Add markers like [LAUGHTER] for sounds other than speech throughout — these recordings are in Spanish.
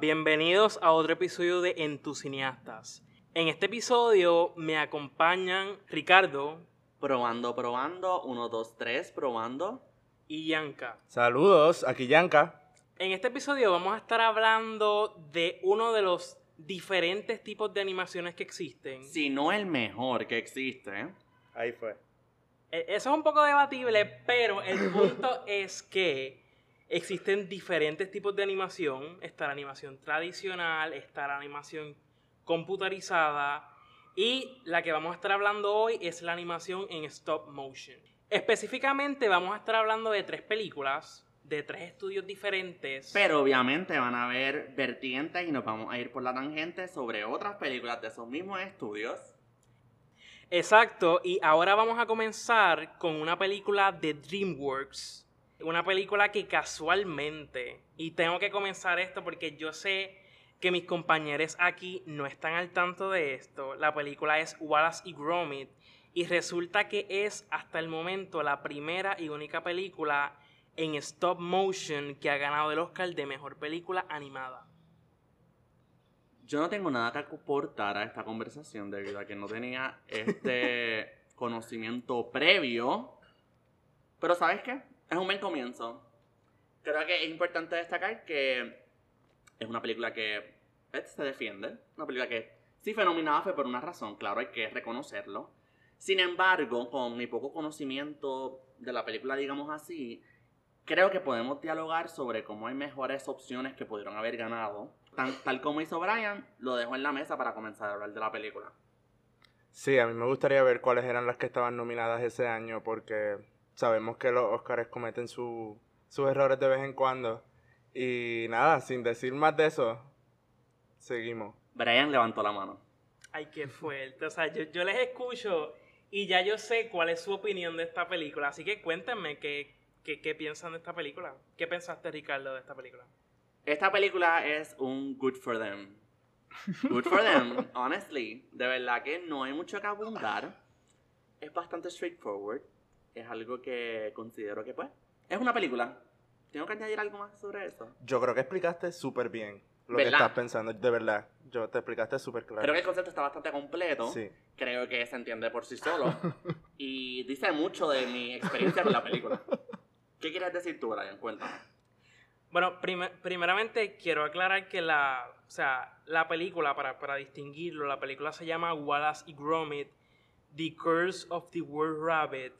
Bienvenidos a otro episodio de En tus cineastas. En este episodio me acompañan Ricardo Probando, probando. Uno, dos, tres, probando. y Yanka. Saludos, aquí Yanka. En este episodio vamos a estar hablando de uno de los diferentes tipos de animaciones que existen. Si no el mejor que existe. ¿eh? Ahí fue. E- Eso es un poco debatible, pero el punto es que existen diferentes tipos de animación. Está la animación tradicional, está la animación computarizada y la que vamos a estar hablando hoy es la animación en stop motion. Específicamente vamos a estar hablando de tres películas, de tres estudios diferentes. Pero obviamente van a haber vertientes y nos vamos a ir por la tangente sobre otras películas de esos mismos estudios. Exacto, y ahora vamos a comenzar con una película de DreamWorks. Una película que casualmente, y tengo que comenzar esto porque yo sé que mis compañeros aquí no están al tanto de esto. La película es Wallace y Gromit y resulta que es hasta el momento la primera y única película en stop motion que ha ganado el Oscar de mejor película animada. Yo no tengo nada que aportar a esta conversación debido a que no tenía este [LAUGHS] conocimiento previo. Pero ¿sabes qué? Es un buen comienzo. Creo que es importante destacar que es una película que se defiende. Una película que sí fue nominada fue por una razón, claro, hay que reconocerlo. Sin embargo, con mi poco conocimiento de la película, digamos así, creo que podemos dialogar sobre cómo hay mejores opciones que pudieron haber ganado. Tal como hizo Brian, lo dejo en la mesa para comenzar a hablar de la película. Sí, a mí me gustaría ver cuáles eran las que estaban nominadas ese año porque sabemos que los Oscars cometen su- sus errores de vez en cuando. Y nada, sin decir más de eso, seguimos. Brian levantó la mano. Ay, qué fuerte. O sea, yo, yo les escucho y ya yo sé cuál es su opinión de esta película. Así que cuéntenme qué, qué, qué piensan de esta película. ¿Qué pensaste, Ricardo, de esta película? Esta película es un good for them. Good for them, [LAUGHS] honestly. De verdad que no hay mucho que abundar. Es bastante straightforward. Es algo que considero que, pues, es una película. ¿Tengo que añadir algo más sobre eso? Yo creo que explicaste súper bien lo que ¿Verdad? estás pensando, de verdad. Yo te explicaste súper claro. Creo que el concepto está bastante completo. Sí. Creo que se entiende por sí solo. [LAUGHS] y dice mucho de mi experiencia con la película. ¿Qué quieres decir tú, Brian? Cuéntame. Bueno, prime- primeramente quiero aclarar que la, o sea, la película, para, para distinguirlo, la película se llama Wallace y Gromit, The Curse of the World Rabbit.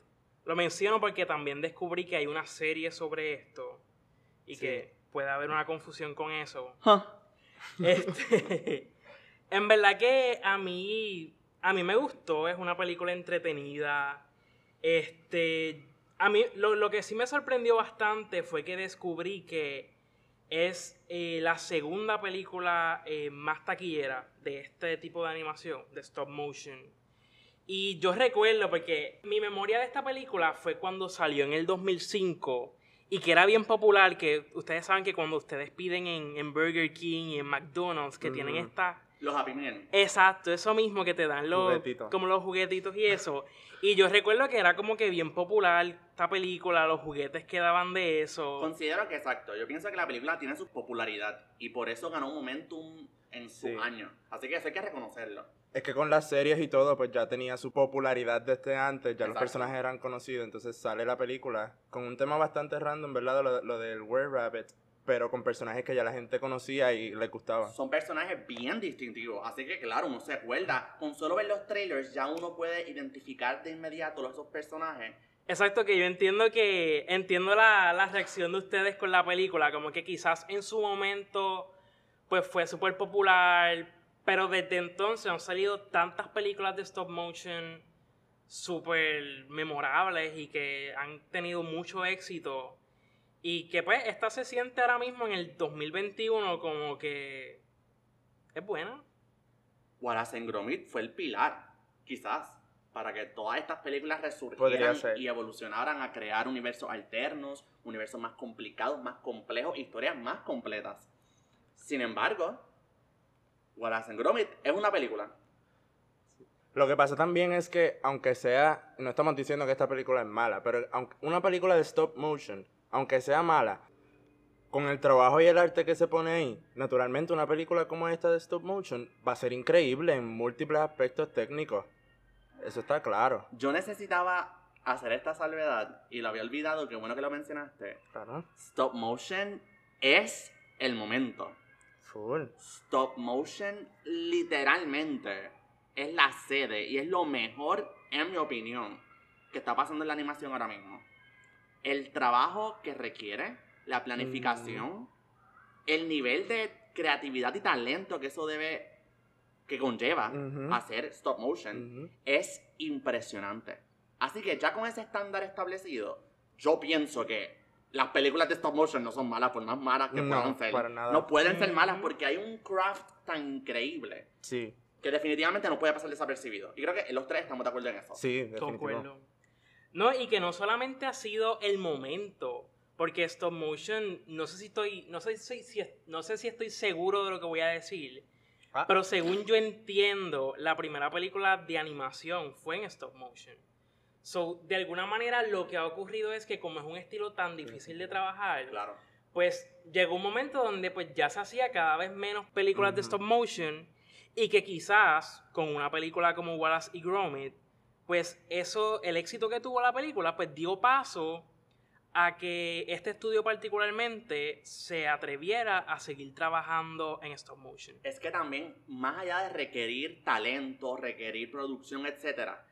Lo menciono porque también descubrí que hay una serie sobre esto y Sí. que puede haber una confusión con eso. Huh. Este, [LAUGHS] en verdad que a mí, a mí me gustó, es una película entretenida. Este, a mí lo, lo que sí me sorprendió bastante fue que descubrí que es eh, la segunda película eh, más taquillera de este tipo de animación, de stop motion. Y yo recuerdo porque mi memoria de esta película fue cuando salió en el 2005 y que era bien popular, que ustedes saben que cuando ustedes piden en, en Burger King y en McDonald's, que tienen esta... Los Happy Meal. Exacto, eso mismo que te dan los... Juguetitos. Como los juguetitos y eso. Y yo recuerdo que era como que bien popular esta película, los juguetes que daban de eso. Considero que exacto. Yo pienso que la película tiene su popularidad y por eso ganó un momentum en su Sí. año. Así que eso hay que reconocerlo. Es que con las series y todo, pues ya tenía su popularidad desde antes, ya los personajes eran conocidos, entonces sale la película con un tema bastante random, ¿verdad? Lo, lo del Were Rabbit, pero con personajes que ya la gente conocía y les gustaba. Son personajes bien distintivos, así que claro, uno se acuerda. Con solo ver los trailers ya uno puede identificar de inmediato los esos personajes. Exacto, que yo entiendo que entiendo la, la reacción de ustedes con la película, como que quizás en su momento pues fue súper popular, pero desde entonces han salido tantas películas de stop motion súper memorables y que han tenido mucho éxito y que pues esta se siente ahora mismo en el 2021 como que es buena. Wallace and Gromit fue el pilar, quizás, para que todas estas películas resurgieran y evolucionaran a crear universos alternos, universos más complicados, más complejos, historias más completas. Sin embargo, Wallace and Gromit es una película. Lo que pasa también es que, aunque sea, no estamos diciendo que esta película es mala, pero aunque una película de stop motion, aunque sea mala, con el trabajo y el arte que se pone ahí, naturalmente una película como esta de stop motion va a ser increíble en múltiples aspectos técnicos. Eso está claro. Yo necesitaba hacer esta salvedad y lo había olvidado, qué bueno que lo mencionaste. Claro. Stop motion es el momento. Full. Stop motion literalmente es la sede y es lo mejor, en mi opinión, que está pasando en la animación ahora mismo. El trabajo que requiere, la planificación, el nivel de creatividad y talento que eso debe, que conlleva hacer stop motion, es impresionante. Así que ya con ese estándar establecido, yo pienso que las películas de stop motion no son malas por más malas que No, puedan ser. para nada. No pueden ser malas Ujú. porque hay un craft tan increíble Sí, que definitivamente no puede pasar desapercibido. Y creo que los tres estamos de acuerdo en eso. sí, definitivo. No, y que no solamente ha sido el momento, porque stop motion, no sé si estoy, no sé si, si- no sé si estoy seguro de lo que voy a decir, Ah. pero según yo entiendo, la primera película de animación fue en stop motion. So, de alguna manera lo que ha ocurrido es que como es un estilo tan difícil de trabajar, Claro. pues llegó un momento donde pues ya se hacía cada vez menos películas de Ujú. stop motion y que quizás con una película como Wallace y Gromit, pues eso, el éxito que tuvo la película, pues dio paso a que este estudio particularmente se atreviera a seguir trabajando en stop motion. Es que también, más allá de requerir talento, requerir producción, etcétera,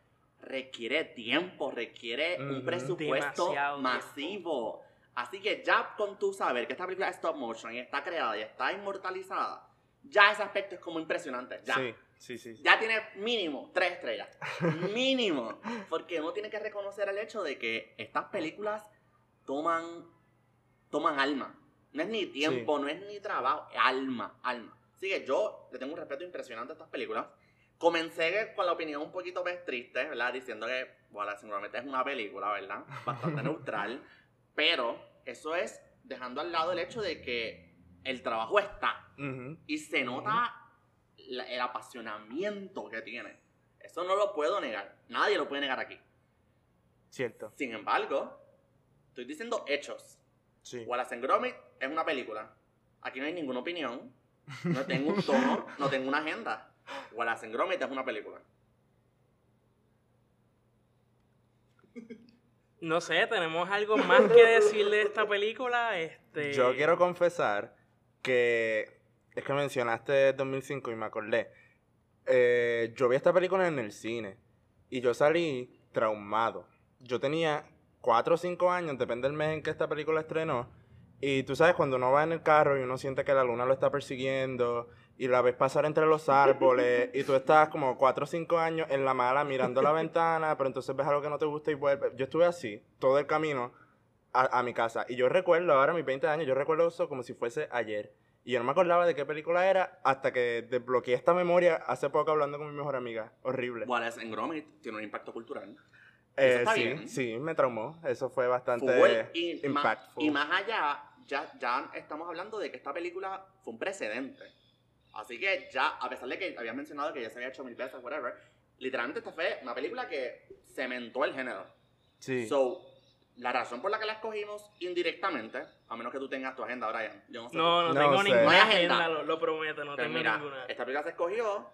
requiere tiempo, requiere un presupuesto masivo. Así que ya con tu saber que esta película es stop motion y está creada y está inmortalizada, ya ese aspecto es como impresionante. Ya. Sí, sí, sí. sí. Ya tiene mínimo tres estrellas. [LAUGHS] mínimo. Porque uno tiene que reconocer el hecho de que estas películas toman, toman alma. No es ni tiempo, no es ni trabajo, alma, alma. Así que yo le tengo un respeto impresionante a estas películas. Comencé con la opinión un poquito pues, triste, ¿verdad? Diciendo que, bueno, seguramente es una película, ¿verdad? Bastante [LAUGHS] neutral. Pero eso es dejando al lado el hecho de que el trabajo está. Ujú. Y se nota la- el apasionamiento que tiene. Eso no lo puedo negar. Nadie lo puede negar aquí. Cierto. Sin embargo, estoy diciendo hechos. Sí. Wallace and Gromit es una película. Aquí no hay ninguna opinión. No tengo un tono, [LAUGHS] no tengo una agenda. Wallace and Gromit es una película. No sé, tenemos algo más que decir de esta película. Este... Yo quiero confesar que es que mencionaste 2005 y me acordé. Eh, yo vi esta película en el cine y yo salí traumado. Yo tenía 4 o 5 años, depende del mes en que esta película estrenó. Y tú sabes, cuando uno va en el carro y uno siente que la luna lo está persiguiendo y la ves pasar entre los árboles y tú estás como 4 o 5 años en la mala mirando la ventana, pero entonces ves algo que no te gusta y vuelves. Yo estuve así todo el camino a, a mi casa. Y yo recuerdo, ahora mis 20 años, yo recuerdo eso como si fuese ayer. Y yo no me acordaba de qué película era hasta que desbloqueé esta memoria hace poco hablando con mi mejor amiga. Horrible. Wallace and Gromit tiene un impacto cultural. Eh, está sí, bien. sí, me traumó. Eso fue bastante y, más, impactful. y más allá, ya, ya estamos hablando de que esta película fue un precedente. Así que ya, a pesar de que había mencionado que ya se había hecho mil veces, whatever, literalmente esta fue una película que cementó el género. Sí. So, la razón por la que la escogimos indirectamente, a menos que tú tengas tu agenda, Brian. Yo no sé. No, no, No tengo sé. ninguna No agenda, agenda. lo, lo prometo, no Pues tengo mira, ninguna. esta película se escogió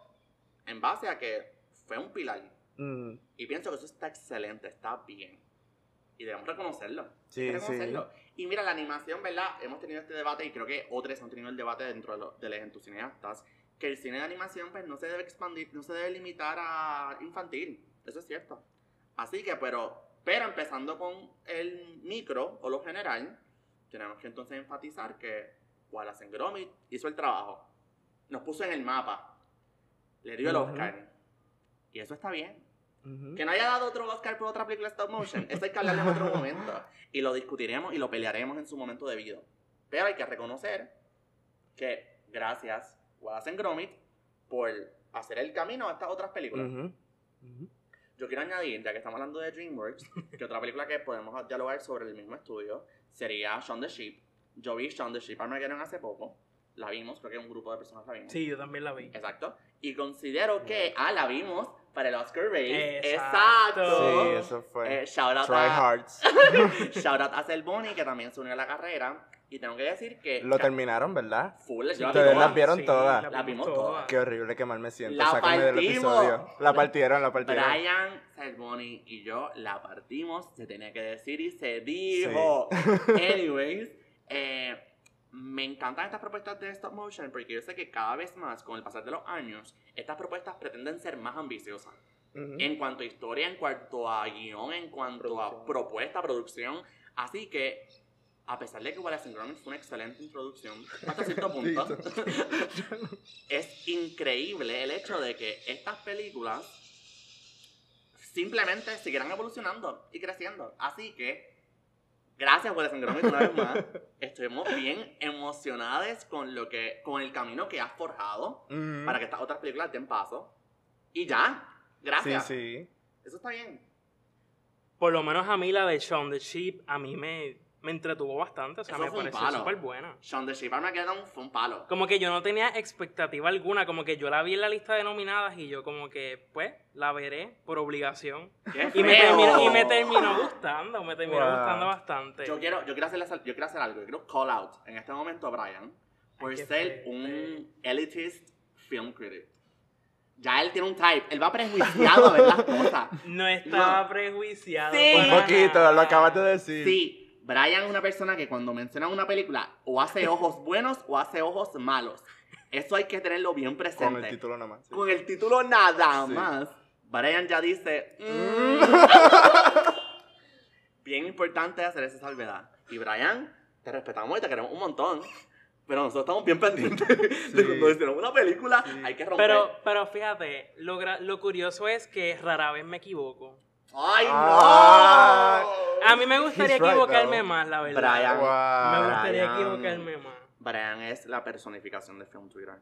en base a que fue un pilar. Mm, Y pienso que eso está excelente, está bien. Y debemos reconocerlo. Sí, que sí. reconocerlo. Y mira, la animación, ¿verdad? Hemos tenido este debate y creo que otros han tenido el debate dentro de, lo- de los entusiastas. Que el cine de animación, pues, no se debe expandir, no se debe limitar a infantil. Eso es cierto. Así que, pero, pero empezando con el micro o lo general, tenemos que entonces enfatizar que Wallace and Gromit hizo el trabajo. Nos puso en el mapa. Le dio el. Oscar. Y eso está bien. Que no haya dado otro Oscar por otra película stop motion, eso hay que hablar en otro [LAUGHS] momento. Y lo discutiremos y lo pelearemos en su momento debido. Pero hay que reconocer que gracias Wallace Gromit por hacer el camino a estas otras películas. Ujú, ujú. Yo quiero añadir, ya que estamos hablando de DreamWorks, que otra película que podemos dialogar sobre el mismo estudio sería Shaun the Sheep. Yo vi Shaun the Sheep Armageddon hace poco. La vimos, creo que un grupo de personas la vimos. Sí, yo también la vi. Exacto. Y considero que, ah, la vimos para el Oscar bait. Exacto. Exacto. Sí, eso fue. Eh, shout out Try a, Hearts. [LAUGHS] shout out a Selboni, que también se unió a la carrera. Y tengo que decir que. Lo que- terminaron, ¿verdad? Full, yo Ustedes las vieron Sí, todas. La vimos todas. Qué horrible, qué mal me siento. La Sácame del episodio. La partieron, la partieron. Brian Salmoni y yo la partimos, se tenía que decir y se dijo. [LAUGHS] Anyways, eh, me encantan estas propuestas de stop motion porque yo sé que cada vez más, con el pasar de los años, estas propuestas pretenden ser más ambiciosas. En cuanto a historia, en cuanto a guion, en cuanto a Producción. propuesta, producción. Así que, a pesar de que Wallace and Gromit fue una excelente introducción, hasta cierto [LAUGHS] punto, [LAUGHS] es increíble el hecho de que estas películas simplemente siguieran evolucionando y creciendo. Así que, gracias and Gromit una vez más. [LAUGHS] Estuvimos bien emocionadas con, lo que, con el camino que has forjado Ujú. para que estas otras películas den paso. Y ya, gracias. Sí, sí. Eso está bien. Por lo menos a mí la de Shaun the Sheep, a mí me, me entretuvo bastante. O sea, Eso me fue un pareció palo. súper buena. Shaun the Sheep Armageddon fue un palo. Como que yo no tenía expectativa alguna, como que yo la vi en la lista de nominadas y yo como que, pues, la veré por obligación. ¡Qué Y me, feo! terminó, y me terminó gustando, me terminó Wow. gustando bastante. Yo quiero, yo, quiero hacerle- yo quiero hacer algo. Yo quiero call out en este momento a Brian por Ay, qué ser fuerte. un elitist film critic. Ya él tiene un type. Él va prejuiciado a ver las cosas. No estaba No. prejuiciado. Sí. Un poquito, nada. lo acabas de decir. Sí, Brian es una persona que cuando menciona una película o hace ojos buenos o hace ojos malos. Eso hay que tenerlo bien presente. Con el título nomás. sí. Con el título nada Sí. más, Brian ya dice. "Mm". [LAUGHS] Bien importante hacer esa salvedad. Y Brian, te respetamos y te queremos un montón. Pero nosotros estamos bien pendientes de cuando decimos una película, Sí. hay que romper. Pero, pero fíjate, lo, lo curioso es que rara vez me equivoco. ¡Ay, no! Ah. A mí me gustaría right, equivocarme más, la verdad. Brian. Wow. Me gustaría Brian. equivocarme más. Brian es la personificación de Film Twitter.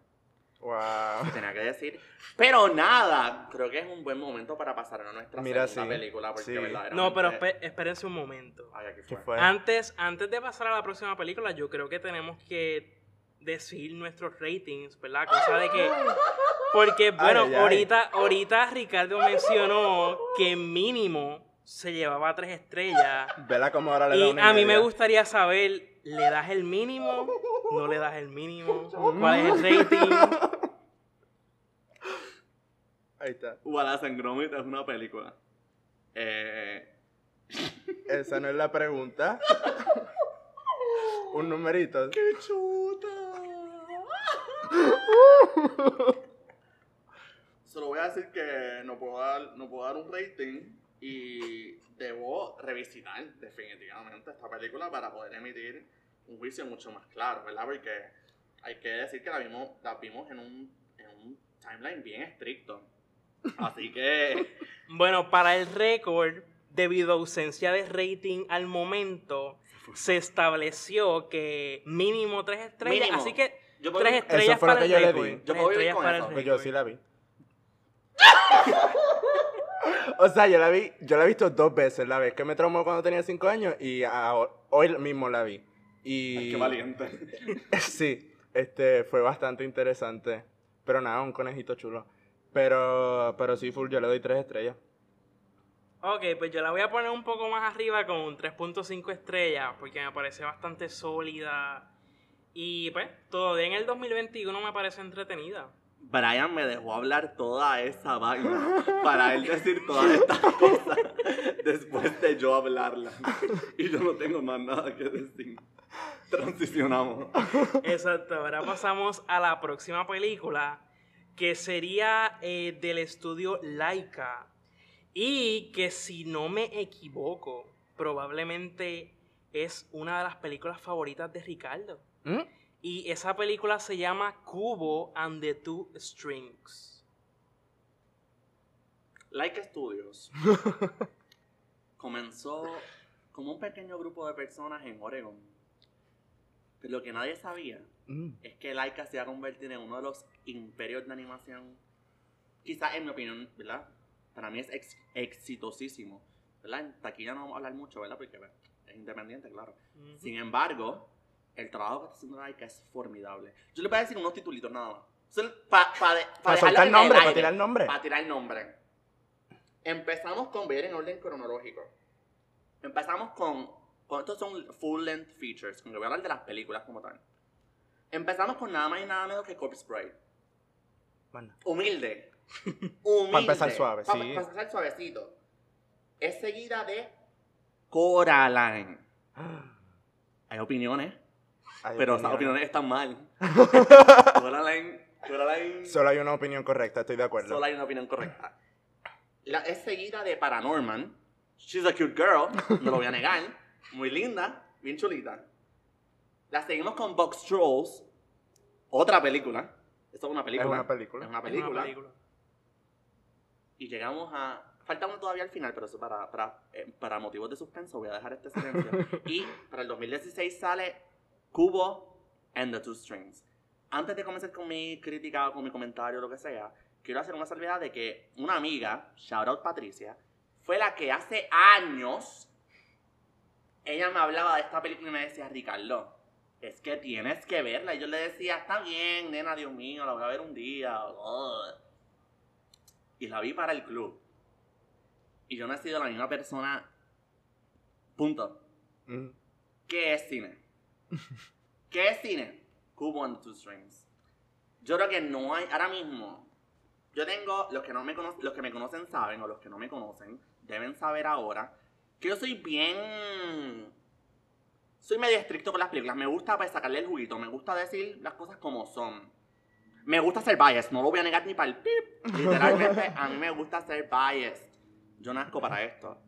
Wow. [LAUGHS] Tenía que decir. Pero nada, creo que es un buen momento para pasar a nuestra Mira, segunda sí. película. Porque Sí. verdaderamente- No, pero espérense un momento. Ay, aquí ¿Qué fue. fue? Antes, antes de pasar a la próxima película, yo creo que tenemos que decir nuestros ratings, ¿verdad? Cosa de que. Porque, bueno, ay, ay. ahorita, ahorita Ricardo mencionó que mínimo se llevaba tres estrellas. Vela como ahora le da Y una a mí me gustaría saber, ¿le das el mínimo? ¿No le das el mínimo? ¿Cuál es el rating? Ahí está. Wallace and Gromit es una película. Eh, Esa no es la pregunta. Un numerito. ¡Qué chuta! Solo voy a decir que no puedo dar, no puedo dar un rating y debo revisitar definitivamente esta película para poder emitir un juicio mucho más claro, ¿verdad? Porque hay que decir que la vimos, la vimos en un, en un timeline bien estricto. Así que [LAUGHS] Bueno, para el récord, debido a ausencia de rating al momento, se estableció que mínimo tres estrellas. Mínimo. Así que yo puedo tres estrellas Eso fue lo para que el yo le di. Yo Tres puedo vivir estrellas con para el eso. Pues yo sí la vi. [LAUGHS] O sea, yo la vi, yo la he visto dos veces, la vez que me traumó cuando tenía cinco años y ahora- hoy mismo la vi. Y Ay, qué valiente. [LAUGHS] sí, este fue bastante interesante. Pero nada, un conejito chulo. Pero, pero sí, full, yo le doy tres estrellas. Ok, pues yo la voy a poner un poco más arriba con un 3.5 estrellas porque me parece bastante sólida. Y pues, todavía en el 2021 me parece entretenida. Brian me dejó hablar toda esa vaina para él decir todas estas cosas después de yo hablarla. Y yo no tengo más nada que decir. Transicionamos. Exacto, ahora pasamos a la próxima película que sería eh, del estudio Laika y que si no me equivoco probablemente es una de las películas favoritas de Ricardo. ¿Mm? Y esa película se llama Cubo and the Two Strings. Like Studios [LAUGHS] comenzó como un pequeño grupo de personas en Oregon. Pero lo que nadie sabía Mm. es que Laika se va a convertir en uno de los imperios de animación, quizás en mi opinión, ¿verdad? Para mí es ex- exitosísimo, ¿verdad? En taquilla no vamos a hablar mucho, ¿verdad? Porque es independiente, claro. Sin embargo, el trabajo que está haciendo Laika es formidable. Yo le voy a decir unos titulitos nada más. Para pa, de- pa Para soltar en nombre, el para tirar nombre. Para tirar nombre. Empezamos con ver en orden cronológico. Empezamos con con estos son full length features, con que voy a hablar de las películas como tal. Empezamos con nada más y nada menos que Corpse Bride. Bueno. Humilde. [LAUGHS] Humilde. Pa' empezar suave, Pa- sí. Para empezar suavecito. Es seguida de Coraline. [GASPS] Hay opiniones, Hay pero esas opiniones. opiniones están mal. [LAUGHS] Coraline, Coraline. Solo hay una opinión correcta, estoy de acuerdo. Solo hay una opinión correcta. [LAUGHS] La, es seguida de Paranorman. She's a cute girl, no lo voy a negar. Muy linda, bien chulita. La seguimos con Box Trolls, otra película. Esto es una película. una película. Es una Es película. una película. Y llegamos a. Falta uno todavía al final, pero eso para, para, eh, para motivos de suspenso voy a dejar este silencio. [LAUGHS] y para el 2016 sale Cubo and the Two Strings. Antes de comenzar con mi crítica o con mi comentario o lo que sea, quiero hacer una salvedad de que una amiga, shout out Patricia, fue la que hace años ella me hablaba de esta película y me decía, Ricardo, es que tienes que verla. Y yo le decía, está bien, nena, Dios mío, la voy a ver un día. Ugh. Y la vi para el club. Y yo no he sido la misma persona. Punto. Mm. ¿Qué es cine? ¿Qué es cine? Cubo and Two Strings. Yo creo que no hay, ahora mismo, yo tengo, los que, no me conocen, los que me conocen saben, o los que no me conocen, deben saber ahora, que yo soy bien, soy medio estricto con las películas, me gusta pues, sacarle el juguito, me gusta decir las cosas como son. Me gusta ser biased, no lo voy a negar ni para el pip. Literalmente, a mí me gusta ser biased. Yo nazco para esto.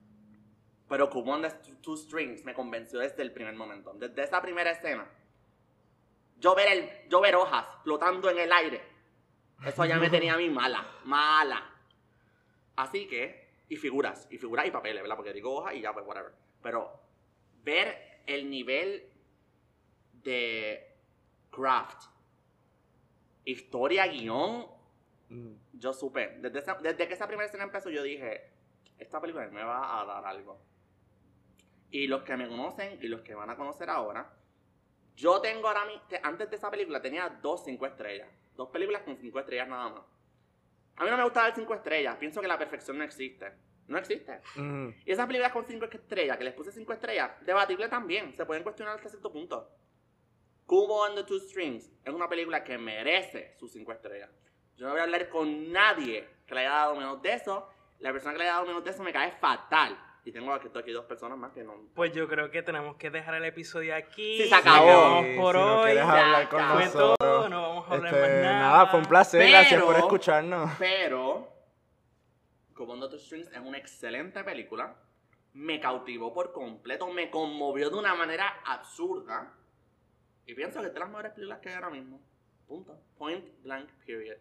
Pero Cubo and the Two Strings me convenció desde el primer momento. Desde esa primera escena. Yo ver, el, yo ver hojas flotando en el aire. Eso ya me [LAUGHS] tenía a mí mala. Mala. Así que, y figuras, y figuras y papeles, ¿verdad? Porque digo hojas y ya, pues, whatever. Pero ver el nivel de craft, historia, guion, Mm. yo supe. Desde, esa- desde que esa primera escena empezó, yo dije: Esta película me va a dar algo. Y los que me conocen y los que van a conocer ahora, yo tengo ahora mismo. Antes de esa película tenía dos cinco estrellas. Dos películas con cinco estrellas nada más. A mí no me gusta dar cinco estrellas. Pienso que la perfección no existe. No existe. Mm. Y esas películas con 5 estrellas, que les puse 5 estrellas, debatible también, se pueden cuestionar hasta cierto punto. Cubo and the Two Strings es una película que merece sus 5 estrellas. Yo no voy a hablar con nadie que le haya dado menos de eso. La persona que le haya dado menos de eso me cae fatal. Y tengo aquí, aquí dos personas más que no. Pues yo creo que tenemos que dejar el episodio aquí. Sí, se acabó. Sí, por si no hoy. ya, hablar con ya. Fue nosotros. todo, no vamos a hablar Este, más nada. nada, fue un placer, gracias por Pero- escucharnos. Pero, and the Two Strings es una excelente película. Me cautivó por completo, me conmovió de una manera absurda. Y pienso que es de las mejores películas que hay ahora mismo. Punto. Point blank, period.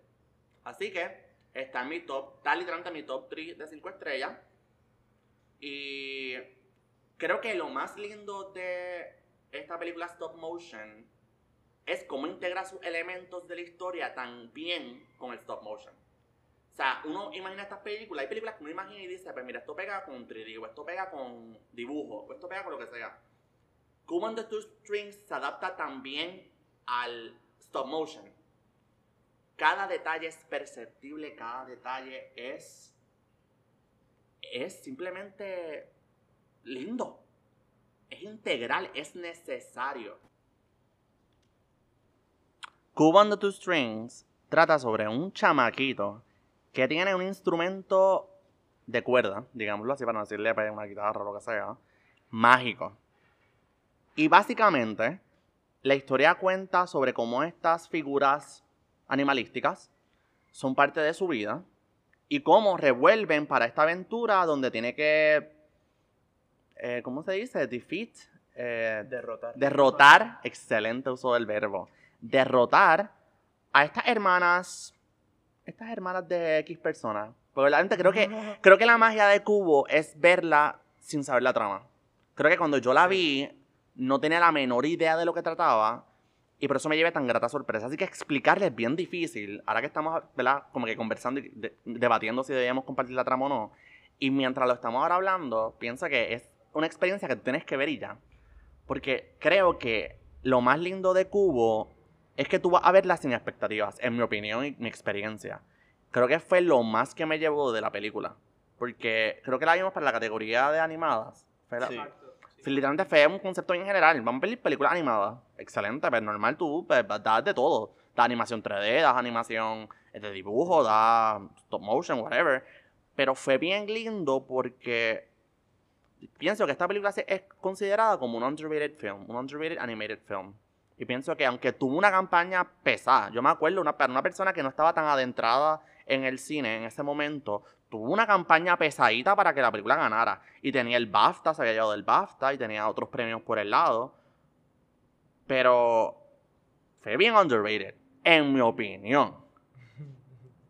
Así que está en mi top, está literalmente en mi top 3 de 5 estrellas. Y creo que lo más lindo de esta película stop motion es cómo integra sus elementos de la historia tan bien con el stop motion. O sea, uno imagina estas películas, hay películas que uno imagina y dice, pues mira, esto pega con 3D, o esto pega con dibujo, o esto pega con lo que sea. Cubo and the Two Strings se adapta también al stop motion. Cada detalle es perceptible, cada detalle es. Es simplemente lindo. Es integral, es necesario. Cubo and the Two Strings trata sobre un chamaquito que tiene un instrumento de cuerda, digámoslo así, para no decirle pues, una guitarra o lo que sea, mágico. Y básicamente, la historia cuenta sobre cómo estas figuras animalísticas son parte de su vida y cómo revuelven para esta aventura donde tiene que, eh, ¿cómo se dice? Defeat, eh, Derrotar. derrotar, excelente uso del verbo, derrotar a estas hermanas, estas hermanas de X personas. Porque realmente creo que, [LAUGHS] creo que la magia de Cubo es verla sin saber la trama. Creo que cuando yo la vi, no tenía la menor idea de lo que trataba. Y por eso me llevé tan grata sorpresa. Así que explicarle es bien difícil. Ahora que estamos, ¿verdad? Como que conversando y de- debatiendo si debíamos compartir la trama o no. Y mientras lo estamos ahora hablando, pienso que es una experiencia que tú tienes que ver y ya. Porque creo que lo más lindo de Cubo es que tú vas a verla sin expectativas, en mi opinión y mi experiencia. Creo que fue lo más que me llevó de la película. Porque creo que la vimos para la categoría de animadas. Fue la- Sí. Literalmente fue un concepto en general. Vamos a ver películas animadas. Excelente, pero normal tú pues, das de todo. Da animación 3D, das animación de dibujo, da stop motion, whatever. Pero fue bien lindo porque pienso que esta película es considerada como un underrated film, un underrated animated film. Y pienso que aunque tuvo una campaña pesada, yo me acuerdo, una, una persona que no estaba tan adentrada en el cine en ese momento, tuvo una campaña pesadita para que la película ganara. Y tenía el BAFTA, se había llevado del BAFTA y tenía otros premios por el lado. Pero fue bien underrated, en mi opinión.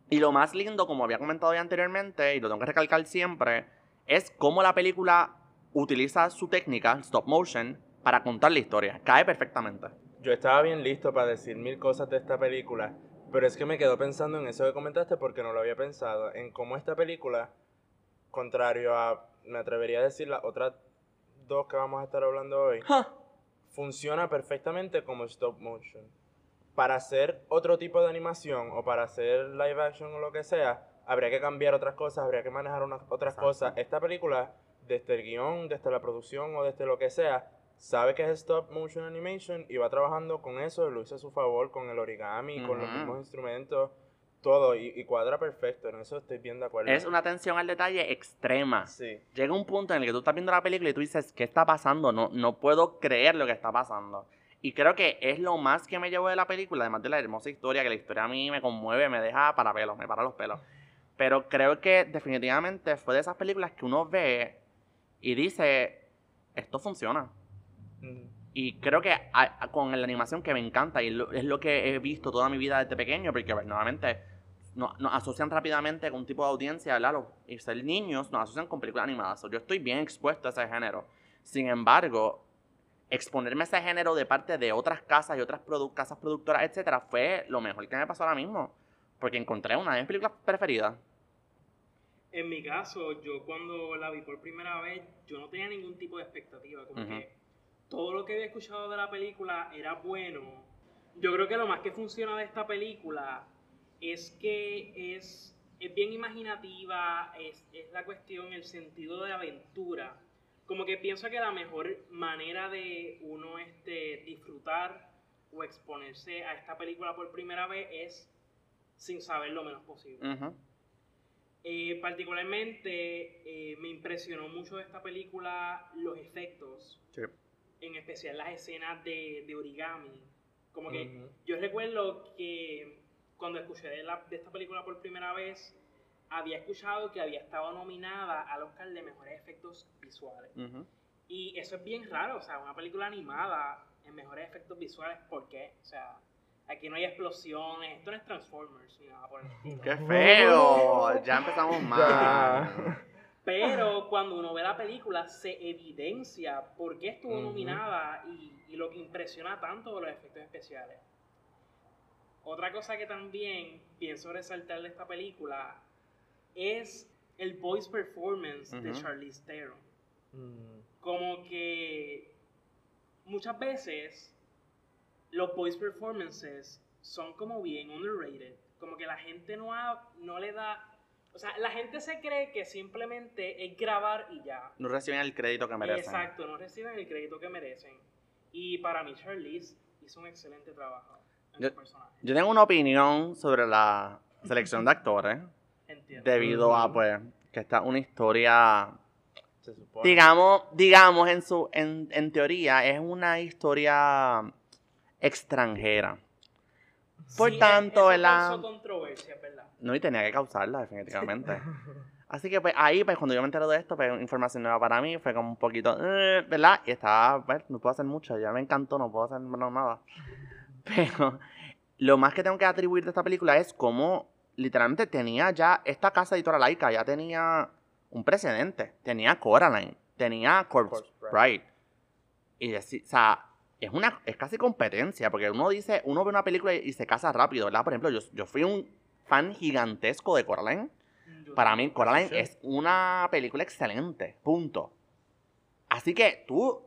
Y lo más lindo, como había comentado ya anteriormente, y lo tengo que recalcar siempre, es cómo la película utiliza su técnica, stop motion, para contar la historia. Cae perfectamente. Yo estaba bien listo para decir mil cosas de esta película, pero es que me quedo pensando en eso que comentaste porque no lo había pensado, en cómo esta película, contrario a, me atrevería a decir las otras dos que vamos a estar hablando hoy, funciona perfectamente como stop motion. Para hacer otro tipo de animación o para hacer live action o lo que sea, habría que cambiar otras cosas, habría que manejar unas otras cosas. Esta película, desde el guion, desde la producción o desde lo que sea, sabe que es stop motion animation y va trabajando con eso, lo usa a su favor con el origami, con los mismos instrumentos, todo, y, cuadra perfecto, en eso estoy bien de acuerdo. Es una atención al detalle extrema. Sí. Llega un punto en el que tú estás viendo la película y tú dices, ¿qué está pasando? No, no puedo creer lo que está pasando. Y creo que es lo más que me llevo de la película, además de la hermosa historia, que la historia a mí me conmueve, me deja para pelos, me para los pelos. Pero creo que definitivamente fue de esas películas que uno ve y dice, esto funciona. Y creo que con la animación que me encanta, y es lo que he visto toda mi vida desde pequeño, porque pues, nuevamente nos, asocian rápidamente con un tipo de audiencia, ¿verdad? y ser niños nos asocian con películas animadas. yo estoy bien expuesto a ese género. Sin embargo, exponerme a ese género de parte de otras casas y otras casas productoras, etcétera, fue lo mejor que me pasó ahora mismo. Porque encontré una de mis películas preferidas. En mi caso, yo cuando la vi por primera vez, yo no tenía ningún tipo de expectativa. Como que todo lo que había escuchado de la película era bueno. Yo creo que lo más que funciona de esta película es que es, es bien imaginativa, es, es la cuestión, el sentido de aventura. Como que pienso que la mejor manera de uno este, disfrutar o exponerse a esta película por primera vez es sin saber lo menos posible. Eh, particularmente eh, me impresionó mucho de esta película los efectos. Sí en especial las escenas de, de origami. Como que yo recuerdo que cuando escuché de, la, de, esta película por primera vez, había escuchado que había estado nominada al Oscar de Mejores Efectos Visuales. Y eso es bien raro, o sea, una película animada en Mejores Efectos Visuales, ¿por qué? O sea, aquí no hay explosiones, esto no es Transformers ni nada por el estilo. ¡Qué feo! ya empezamos [LAUGHS] mal. Pero cuando uno ve la película se evidencia por qué estuvo nominada y, lo que impresiona tanto de los efectos especiales. Otra cosa que también pienso resaltar de esta película es el voice performance de Charlize Theron. Mm. Como que muchas veces los voice performances son como bien underrated. Como que la gente no, no le da o sea, la gente se cree que simplemente es grabar y ya. No reciben el crédito que merecen. Exacto, no reciben el crédito que merecen. Y para mí, Charlize hizo un excelente trabajo en yo, personaje. Yo tengo una opinión sobre la selección de actores. Entiendo. Debido a, pues, que está una historia. Digamos, digamos en su, en, en teoría, es una historia extranjera. Por tanto, ¿verdad? controversia, ¿verdad? No, y tenía que causarla, definitivamente. [LAUGHS] Así que pues ahí, pues cuando yo me entero de esto, pues información nueva para mí, fue como un poquito, eh, ¿verdad? Y estaba, pues, no puedo hacer mucho, ya me encantó, no puedo hacer nada. [LAUGHS] Pero lo más que tengo que atribuir de esta película es cómo literalmente tenía ya, esta casa editora laica ya tenía un precedente. Tenía Coraline, tenía Corpse Bride. Y decir, o sea, es una, es casi competencia, porque uno dice, uno ve una película y, se casa rápido, ¿verdad? Por ejemplo, yo, yo fui un fan gigantesco de Coraline. Para mí, Coraline es una película excelente. Punto. Así que tú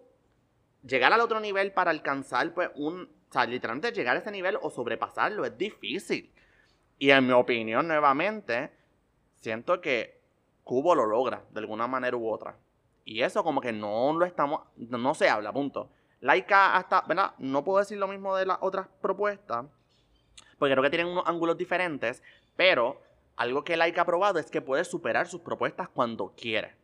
llegar al otro nivel para alcanzar, pues, un. O sea, literalmente llegar a ese nivel o sobrepasarlo es difícil. Y en mi opinión, nuevamente, siento que Cubo lo logra de alguna manera u otra. Y eso como que no lo estamos, no, no se habla, punto. Laika hasta, ¿verdad? No puedo decir lo mismo de las otras propuestas, porque creo que tienen unos ángulos diferentes, pero algo que Laika ha probado es que puede superar sus propuestas cuando quiere.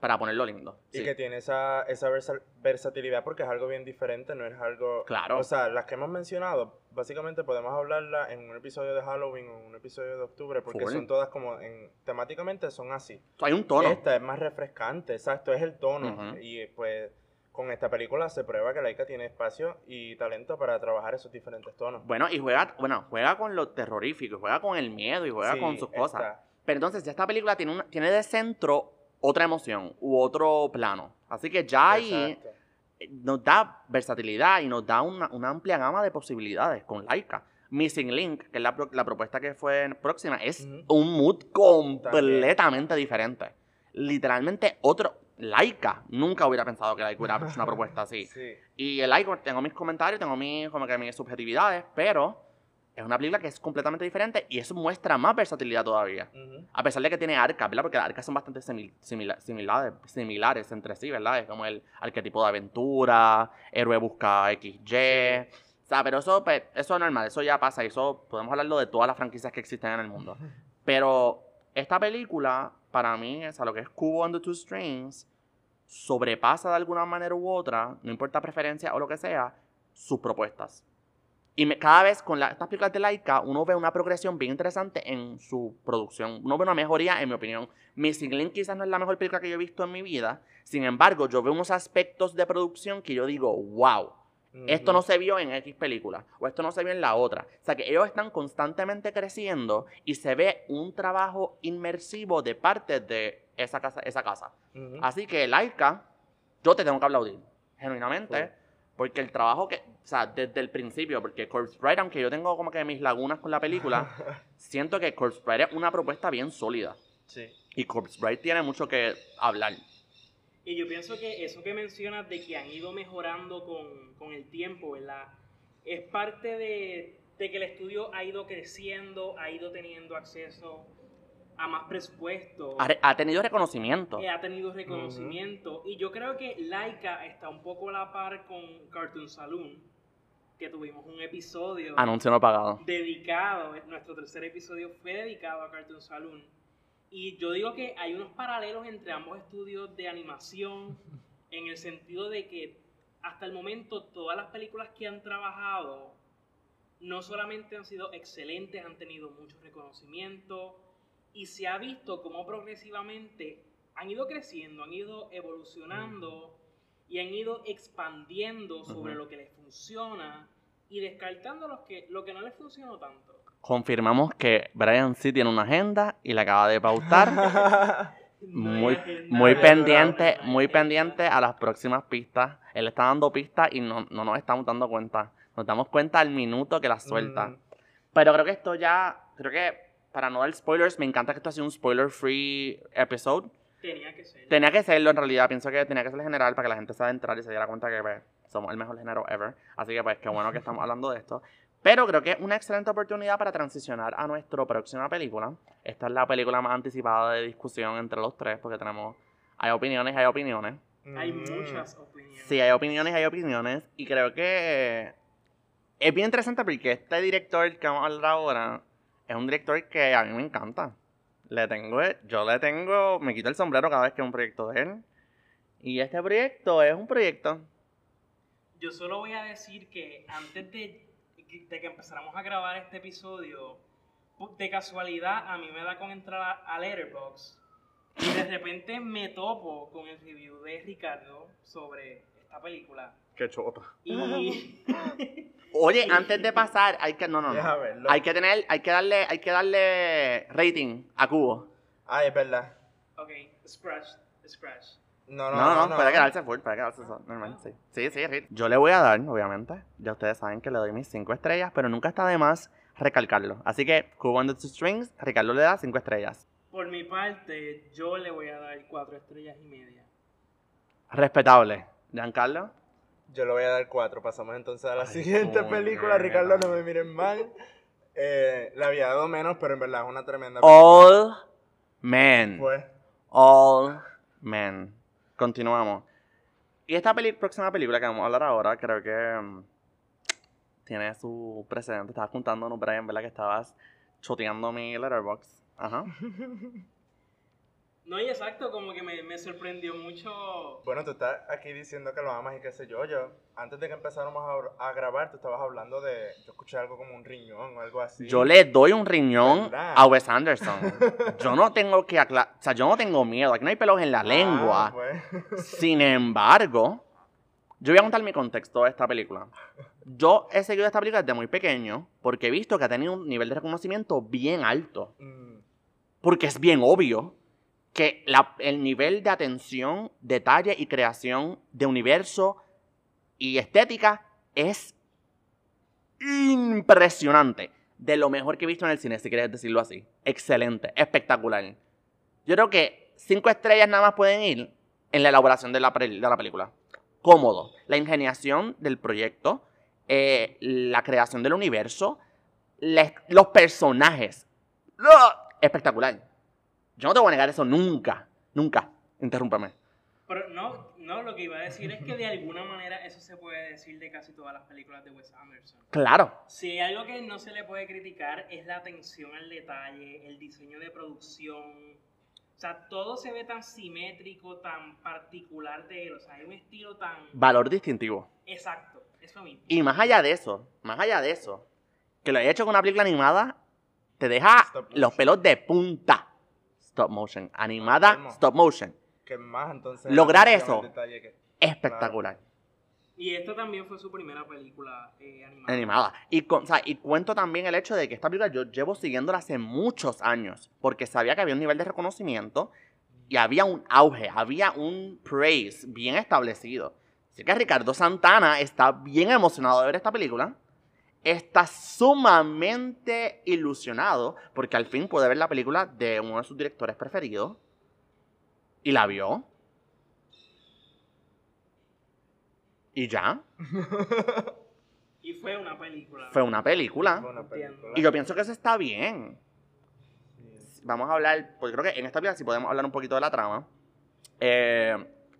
Para ponerlo lindo. Y Sí. que tiene esa, esa versa- versatilidad porque es algo bien diferente, no es algo... Claro. O sea, las que hemos mencionado, básicamente podemos hablarlas en un episodio de Halloween o en un episodio de octubre porque Full. son todas como, en, temáticamente son así. Hay un tono. Esta es más refrescante, exacto, es el tono. Ujú. Y pues con esta película se prueba que Laika tiene espacio y talento para trabajar esos diferentes tonos. Bueno, y juega, bueno, juega con lo terrorífico, juega con el miedo y juega Sí, con sus cosas. Pero entonces ya esta película tiene, una- tiene de centro otra emoción u otro plano. Así que ya ahí nos da versatilidad y nos da una, una amplia gama de posibilidades con Laika. Missing Link, que es la, pro- la propuesta que fue próxima, es un mood completamente diferente. Literalmente otro... Laika, nunca hubiera pensado que Laika hubiera hecho una [LAUGHS] propuesta así. Sí. Y el Laika, tengo mis comentarios, tengo mis, como que mis subjetividades, pero es una película que es completamente diferente y eso muestra más versatilidad todavía. A pesar de que tiene arcas, ¿verdad? Porque las arcas son bastante simil- simila- similares, similares entre sí, ¿verdad? Es como el arquetipo de aventura, héroe busca XY. O sea, pero eso, pues, eso es normal, eso ya pasa. Y eso podemos hablarlo de todas las franquicias que existen en el mundo. [LAUGHS] Pero esta película, para mí, es a lo que es Cubo and the Two Strings, sobrepasa de alguna manera u otra, no importa preferencia o lo que sea, sus propuestas. Y cada vez con la- estas películas de Laika, uno ve una progresión bien interesante en su producción. Uno ve una mejoría, en mi opinión. Missing Link quizás no es la mejor película que yo he visto en mi vida. Sin embargo, yo veo unos aspectos de producción que yo digo, wow, esto no se vio en X película o esto no se vio en la otra. O sea que ellos están constantemente creciendo y se ve un trabajo inmersivo de parte de esa casa. Esa casa. Así que Laika, yo te tengo que aplaudir, genuinamente, porque el trabajo que, o sea, desde el principio, porque Corpse Bride, aunque yo tengo como que mis lagunas con la película, [LAUGHS] siento que Corpse Bride es una propuesta bien sólida. Sí. Y Corpse Bride tiene mucho que hablar. Y yo pienso que eso que mencionas de que han ido mejorando con, con el tiempo, ¿verdad? Es parte de, de que el estudio ha ido creciendo, ha ido teniendo acceso a más presupuesto, Ha, ha tenido reconocimiento. eh, ha tenido reconocimiento. Y yo creo que Laika está un poco a la par con Cartoon Saloon, que tuvimos un episodio Anuncio no pagado. dedicado, nuestro tercer episodio fue dedicado a Cartoon Saloon. Y yo digo que hay unos paralelos entre ambos estudios de animación, en el sentido de que hasta el momento todas las películas que han trabajado no solamente han sido excelentes, han tenido mucho reconocimiento y se ha visto cómo progresivamente han ido creciendo, han ido evolucionando y han ido expandiendo sobre lo que les funciona y descartando los que, lo que no les funcionó tanto. Confirmamos que Brian sí tiene una agenda y la acaba de pautar. [LAUGHS] Muy muy pendiente, muy pendiente a las próximas pistas. Él está dando pistas y no, no nos estamos dando cuenta. Nos damos cuenta al minuto que las suelta. Mm. Pero creo que esto ya, creo que para no dar spoilers, me encanta que esto sea un spoiler free episode. Tenía que ser. Tenía que serlo en realidad, pienso que tenía que ser general para que la gente se entrar y se diera cuenta que pues, somos el mejor género ever. Así que pues qué bueno que estamos hablando de esto. Pero creo que es una excelente oportunidad para transicionar a nuestra próxima película. Esta es la película más anticipada de discusión entre los tres, porque tenemos, hay opiniones, hay opiniones. Hay Mm. muchas opiniones. Sí, hay opiniones, hay opiniones. Y creo que es bien interesante porque este director que vamos a hablar ahora es un director que a mí me encanta. Le tengo, yo le tengo, me quito el sombrero cada vez que es un proyecto de él. Y este proyecto es un proyecto. Yo solo voy a decir que antes de, de que empezáramos a grabar este episodio, de casualidad a mí me da con entrar a, a Letterboxd y de repente me topo con el review de Ricardo sobre esta película. Qué chota. Y [LAUGHS] [LAUGHS] Oye, antes de pasar, hay que, no, no, no. verlo. Hay que tener, hay que darle, hay que darle rating a Cubo. Ah, es verdad. ok, Scratch, Scratch. No, No, no, puede quedarse full, puede quedarse normal, sí. Sí, sí, sí. Yo le voy a dar, obviamente, ya ustedes saben que le doy mis 5 estrellas, pero nunca está de más recalcarlo. Así que, Cubo and the Two Strings, Ricardo le da 5 estrellas. Por mi parte, yo le voy a dar cuatro estrellas y media. Respetable. Giancarlo. Yo le voy a dar cuatro. Pasamos entonces a la Ay, siguiente película. Ricardo, no me miren mal. Eh, le había dado menos, pero en verdad es una tremenda All Men. Pues, All Men. Continuamos. Y esta peli- próxima película que vamos a hablar ahora, creo que mm, tiene su precedente. Estabas contándonos, Brian, ¿verdad? Que estabas choteando mi letterbox. Ajá. [LAUGHS] No, y exacto, como que me, me sorprendió mucho. Bueno, tú estás aquí diciendo que lo amas y qué sé yo. Yo, antes de que empezáramos a, a grabar, tú estabas hablando de. Yo escuché algo como un riñón o algo así. Yo le doy un riñón ¿Verdad? a Wes Anderson. [LAUGHS] Yo no tengo que aclarar. O sea, yo no tengo miedo. Aquí no hay pelos en la Ah, lengua. pues. Sin embargo, yo voy a contar mi contexto de esta película. Yo he seguido esta película desde muy pequeño porque he visto que ha tenido un nivel de reconocimiento bien alto. Mm, Porque es bien obvio que el nivel de atención, detalle y creación de universo y estética es impresionante. De lo mejor que he visto en el cine, si quieres decirlo así. Excelente, espectacular. Yo creo que cinco estrellas nada más pueden ir en la elaboración de la, película. Cómodo. La ingeniación del proyecto, eh, la creación del universo, los personajes. ¡Ah! Espectacular. Yo no te voy a negar eso nunca. Nunca. Interrúmpame. Pero no, no, lo que iba a decir es que de alguna manera eso se puede decir de casi todas las películas de Wes Anderson. Claro. Si hay algo que no se le puede criticar es la atención al detalle, el diseño de producción. O sea, todo se ve tan simétrico, tan particular de él. O sea, hay un estilo tan Valor distintivo. exacto. Eso mismo. Y más allá de eso, más allá de eso, que lo haya hecho con una película animada, te deja los pelos de punta. Stop motion. Animada, Enfermo. stop motion. ¿Qué más entonces? Lograr eso. que- Espectacular. Y esta también fue su primera película eh, animada. Animada. Y, con- o sea, y cuento también el hecho de que esta película yo llevo siguiéndola hace muchos años, porque sabía que había un nivel de reconocimiento y había un auge, había un praise bien establecido. Así que Ricardo Santana está bien emocionado de ver esta película. Está sumamente ilusionado porque al fin puede ver la película de uno de sus directores preferidos. Y la vio. Y ya. Y fue una película. Fue una película. Fue una película. Y yo pienso que eso está bien. Sí. Vamos a hablar, porque creo que en esta película sí podemos hablar un poquito de la trama. Eh,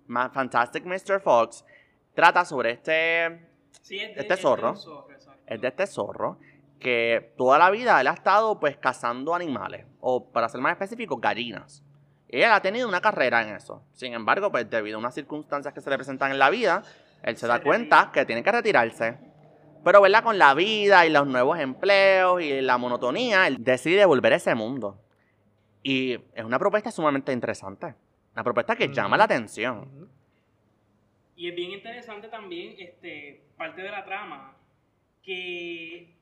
Fantastic Mr. Fox trata sobre este, Sí, es de, este es de zorro. un zorro, exacto. Es de este zorro que toda la vida él ha estado pues cazando animales, o para ser más específico, gallinas. Y él ha tenido una carrera en eso. Sin embargo, pues debido a unas circunstancias que se le presentan en la vida, él se, da cuenta que tiene que retirarse. Pero, ¿verdad? Con la vida y los nuevos empleos y la monotonía, él decide volver a ese mundo. Y es una propuesta sumamente interesante. Una propuesta que llama la atención. Y es bien interesante también, este, parte de la trama, que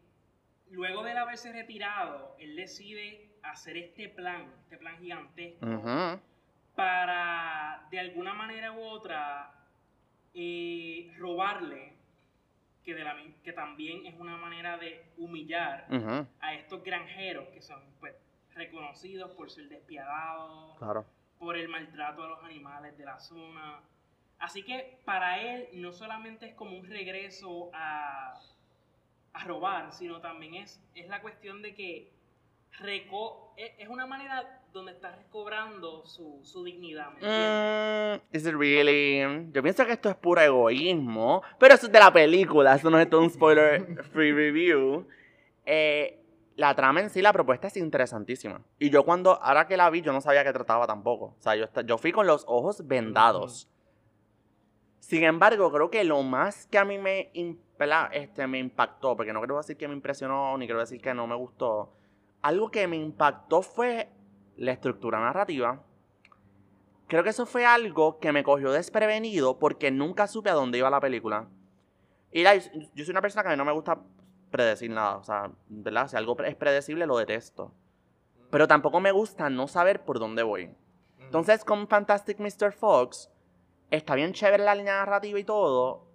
luego de él haberse retirado, él decide hacer este plan, este plan gigantesco, para de alguna manera u otra eh, robarle, que, de la, que también es una manera de humillar a estos granjeros que son pues, reconocidos por ser despiadados, Claro. por el maltrato a los animales de la zona. Así que para él no solamente es como un regreso a, a robar, sino también es, es la cuestión de que reco es, es una manera donde está recobrando su, su dignidad. ¿me? Mm, is it really? Yo pienso que esto es puro egoísmo, pero eso es de la película, eso no es todo un spoiler free [LAUGHS] review. Eh, la trama en sí, la propuesta es interesantísima. Y yo cuando, ahora que la vi, yo no sabía que trataba tampoco. O sea, yo, yo fui con los ojos vendados. Sin embargo, creo que lo más que a mí me, impla- este, me impactó, porque no quiero decir que me impresionó, ni quiero decir que no me gustó, algo que me impactó fue la estructura narrativa. Creo que eso fue algo que me cogió desprevenido porque nunca supe a dónde iba la película. Y la- yo soy una persona que a mí no me gusta predecir nada. O sea, ¿verdad? Si algo es predecible, lo detesto. Pero tampoco me gusta no saber por dónde voy. Entonces, con Fantastic Mr. Fox, está bien chévere la línea narrativa y todo,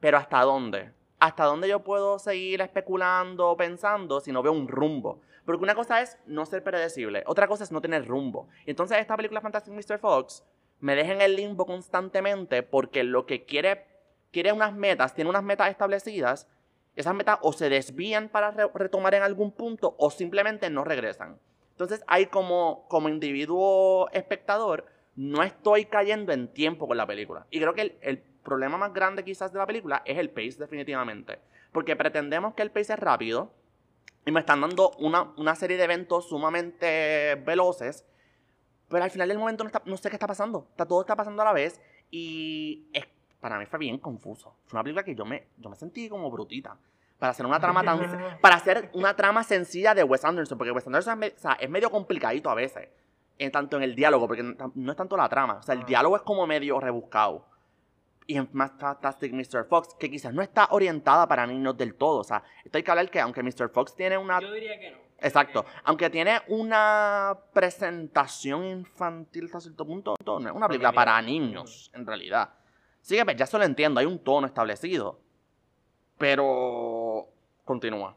pero ¿hasta dónde? ¿Hasta dónde yo puedo seguir especulando, pensando, si no veo un rumbo? Porque una cosa es no ser predecible, otra cosa es no tener rumbo. Entonces esta película Fantastic Mr. Fox me deja en el limbo constantemente porque lo que quiere, quiere unas metas, tiene unas metas establecidas, esas metas o se desvían para re- retomar en algún punto o simplemente no regresan. Entonces hay como, como individuo espectador, no estoy cayendo en tiempo con la película. Y creo que el, el problema más grande quizás de la película es el pace definitivamente. Porque pretendemos que el pace es rápido y me están dando una, una serie de eventos sumamente veloces, pero al final del momento no, está- no sé qué está pasando. Está, todo está pasando a la vez y es, para mí fue bien confuso. Fue una película que yo me, yo me sentí como brutita. Para hacer una trama tan... [LAUGHS] para hacer una trama sencilla de Wes Anderson, porque Wes Anderson es, o sea, es medio complicadito a veces. En tanto en el diálogo, porque no no es tanto la trama. O sea, el Ah. diálogo es como medio rebuscado. Y en Fantastic Mr. Fox, que quizás no está orientada para niños del todo. O sea, esto hay que hablar que aunque Mr. Fox tiene una Yo diría que no. Exacto. Aunque tiene una presentación infantil hasta cierto punto, no es una película para niños, en realidad. Sí que pues, ya se lo entiendo, hay un tono establecido. Pero continúa.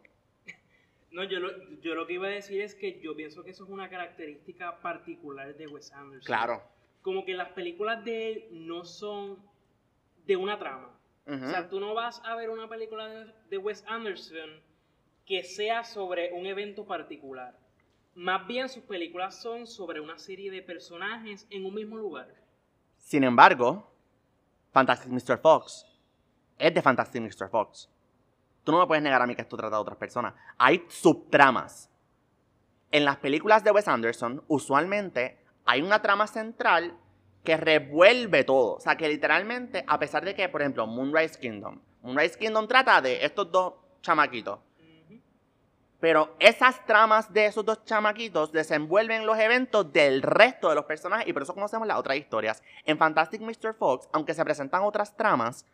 No, yo lo, yo lo que iba a decir es que yo pienso que eso es una característica particular de Wes Anderson. Claro. Como que las películas de él no son de una trama. Ujú. O sea, tú no vas a ver una película de, de Wes Anderson que sea sobre un evento particular. Más bien sus películas son sobre una serie de personajes en un mismo lugar. Sin embargo, Fantastic Mr. Fox es de Fantastic Mr. Fox. Tú no me puedes negar a mí que esto trata de otras personas. Hay subtramas. En las películas de Wes Anderson, usualmente hay una trama central que revuelve todo. O sea, que literalmente, a pesar de que, por ejemplo, Moonrise Kingdom. Moonrise Kingdom trata de estos dos chamaquitos. Pero esas tramas de esos dos chamaquitos desenvuelven los eventos del resto de los personajes y por eso conocemos las otras historias. En Fantastic Mr. Fox, aunque se presentan otras tramas,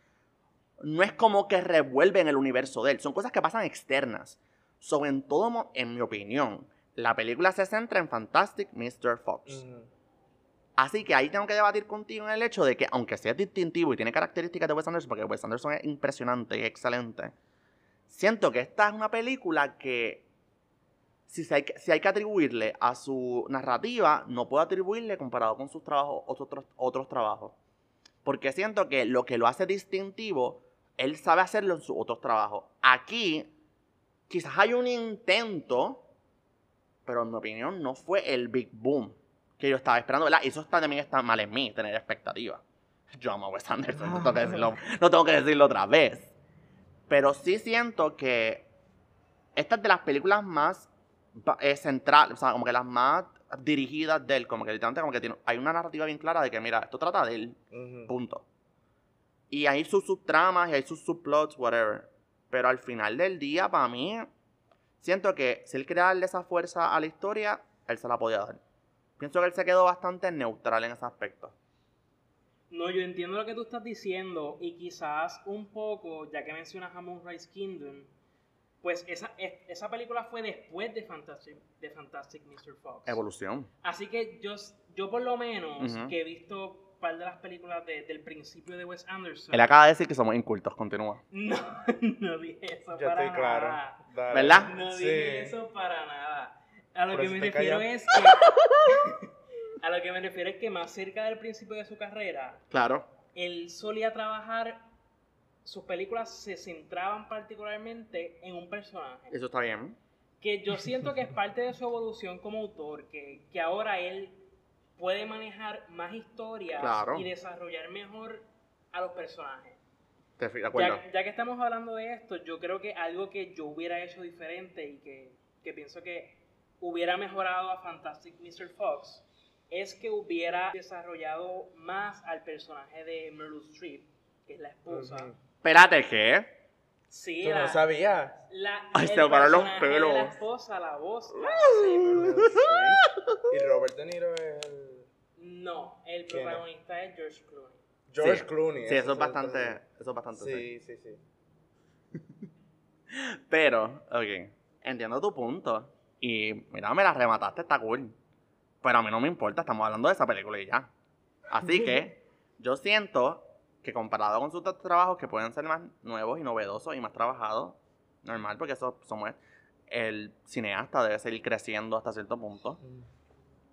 no es como que revuelven el universo de él. Son cosas que pasan externas. So, en todo, en mi opinión, la película se centra en Fantastic Mr. Fox. Así que ahí tengo que debatir contigo en el hecho de que, aunque sea distintivo y tiene características de Wes Anderson, porque Wes Anderson es impresionante y excelente, siento que esta es una película que, si, hay, si hay que atribuirle a su narrativa, no puedo atribuirle comparado con sus trabajos, otros, otros trabajos. Porque siento que lo que lo hace distintivo, él sabe hacerlo en sus otros trabajos. Aquí, quizás hay un intento, pero en mi opinión no fue el big boom que yo estaba esperando, ¿verdad? Y eso está, también está mal en mí, tener expectativas. Yo amo a Wes Anderson, no tengo, que decirlo, no tengo que decirlo otra vez. Pero sí siento que esta es de las películas más eh, centrales, o sea, como que las más dirigidas de él, como que literalmente como que tiene, hay una narrativa bien clara de que, mira, esto trata de él, punto. Y hay sus subtramas y hay sus subplots, whatever. Pero al final del día, para mí, siento que si él quería darle esa fuerza a la historia, él se la podía dar. Pienso que él se quedó bastante neutral en ese aspecto. No, yo entiendo lo que tú estás diciendo y quizás un poco, ya que mencionas a Moonrise Kingdom, pues esa, es- esa película fue después de Fantastic, de Fantastic Mr. Fox. Evolución. Así que yo, yo por lo menos, que he visto un par de las películas de- del principio de Wes Anderson, Él acaba de decir que somos incultos, continúa. [LAUGHS] no, [LAUGHS] no dije eso Yo para estoy claro. nada. Dale. ¿Verdad? No Sí. dije eso para nada. A lo Por que me refiero es que... [LAUGHS] a lo que me refiero es que más cerca del principio de su carrera, Claro. él solía trabajar, sus películas se centraban particularmente en un personaje. Eso está bien. Que yo siento que es [LAUGHS] parte de su evolución como autor, que, que ahora él puede manejar más historias Claro. y desarrollar mejor a los personajes. De acuerdo. Ya, ya que estamos hablando de esto, yo creo que algo que yo hubiera hecho diferente y que, que pienso que hubiera mejorado a Fantastic Mr. Fox es que hubiera desarrollado más al personaje de Meryl Streep, que es la esposa. Espérate, ¿qué? Sí, Tú la, no sabías. la- Ay, se pararon los pelos. la esposa, la voz. la. [LAUGHS] Y Robert De Niro es el. No, el ¿Quién es? protagonista es George Clooney. George Sí. Clooney. Sí, eso es se lo bastante. Eso es bastante. sí. Sí, sí, sí. [LAUGHS] Pero, ok, entiendo tu punto. Y mira, me la remataste, está cool. Pero a mí no me importa, estamos hablando de esa película y ya. Así que, [LAUGHS] yo siento que comparado con sus trabajos que pueden ser más nuevos y novedosos y más trabajados, normal, porque eso somos el cineasta debe seguir creciendo hasta cierto punto.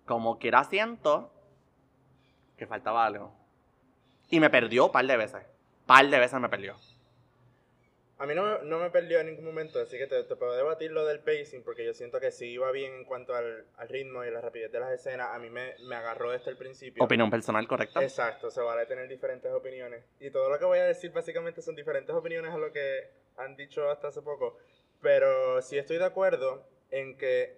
Como quiera siento que faltaba algo. Y me perdió un par de veces. Par de veces me perdió. A mí no me, no me perdió en ningún momento, así que te, te puedo debatir lo del pacing, porque yo siento que sí iba bien en cuanto al, al ritmo y la rapidez de las escenas. A mí me, me agarró desde el principio. Opinión personal correcta. Exacto, se vale tener diferentes opiniones. Y todo lo que voy a decir básicamente son diferentes opiniones a lo que han dicho hasta hace poco. Pero sí estoy de acuerdo en que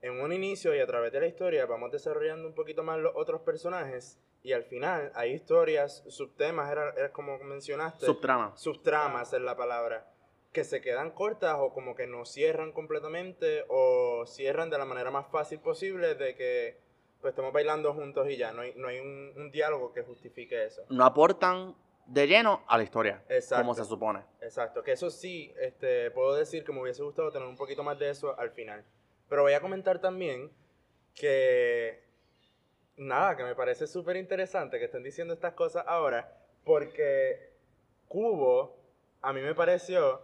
en un inicio y a través de la historia vamos desarrollando un poquito más los otros personajes y al final hay historias, subtemas, era, era como mencionaste. Subtrama. subtramas es la palabra, que se quedan cortas o como que no cierran completamente o cierran de la manera más fácil posible de que pues estamos bailando juntos y ya, no hay, no hay un, un diálogo que justifique eso. No aportan de lleno a la historia. Exacto. Como se supone. Exacto, que eso sí, este, puedo decir que me hubiese gustado tener un poquito más de eso al final. Pero voy a comentar también que, nada, que me parece súper interesante que estén diciendo estas cosas ahora, porque Cubo, a mí me pareció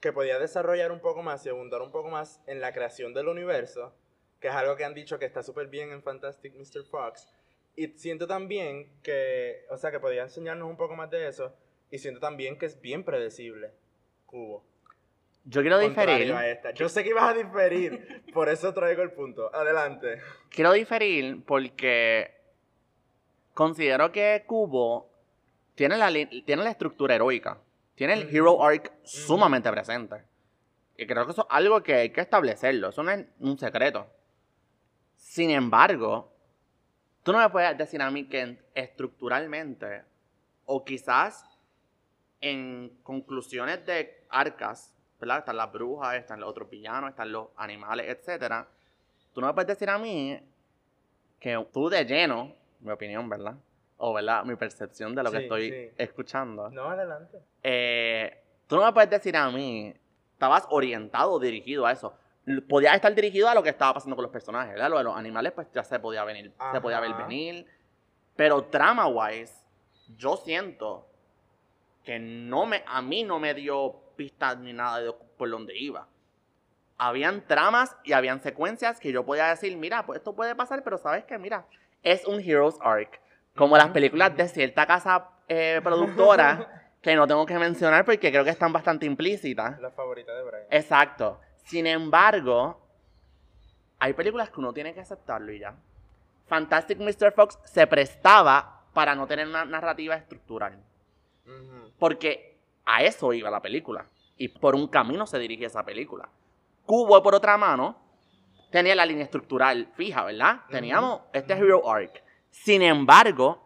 que podía desarrollar un poco más y abundar un poco más en la creación del universo, que es algo que han dicho que está súper bien en Fantastic Mr. Fox. Y siento también que, o sea, que podía enseñarnos un poco más de eso. Y siento también que es bien predecible, Cubo. Yo quiero diferir. a esta. Yo sé que ibas a diferir, por eso traigo el punto. Adelante. Quiero diferir porque considero que Cubo tiene la, tiene la estructura heroica. Tiene el Ujú. hero arc sumamente presente. Y creo que eso es algo que hay que establecerlo. Eso no es un secreto. Sin embargo, tú no me puedes decir a mí que estructuralmente, o quizás en conclusiones de arcas, ¿verdad? Están las brujas, están los otros villanos, están los animales, etcétera. Tú no me puedes decir a mí que tú de lleno, mi opinión, ¿verdad? O, ¿verdad? Mi percepción de lo que Sí, estoy sí. escuchando. No, adelante. Eh, tú no me puedes decir a mí, estabas orientado, dirigido a eso. Podías estar dirigido a lo que estaba pasando con los personajes, ¿verdad? Lo de los animales, pues ya se podía venir, se podía ver Ajá. venir. Pero trama-wise, yo siento que no me, a mí no me dio pistas ni nada de por dónde iba. Habían tramas y habían secuencias que yo podía decir, mira, pues esto puede pasar, pero sabes que, mira, es un Hero's Arc. Como las películas de cierta casa eh, productora [LAUGHS] que no tengo que mencionar porque creo que están bastante implícitas. La favorita de Brian. Exacto. Sin embargo, hay películas que uno tiene que aceptarlo y ya. Fantastic Mr. Fox se prestaba para no tener una narrativa estructural. Porque a eso iba la película. Y por un camino se dirigía esa película. Cubo, por otra mano, tenía la línea estructural fija, ¿verdad? Teníamos este Hero Arc. Sin embargo,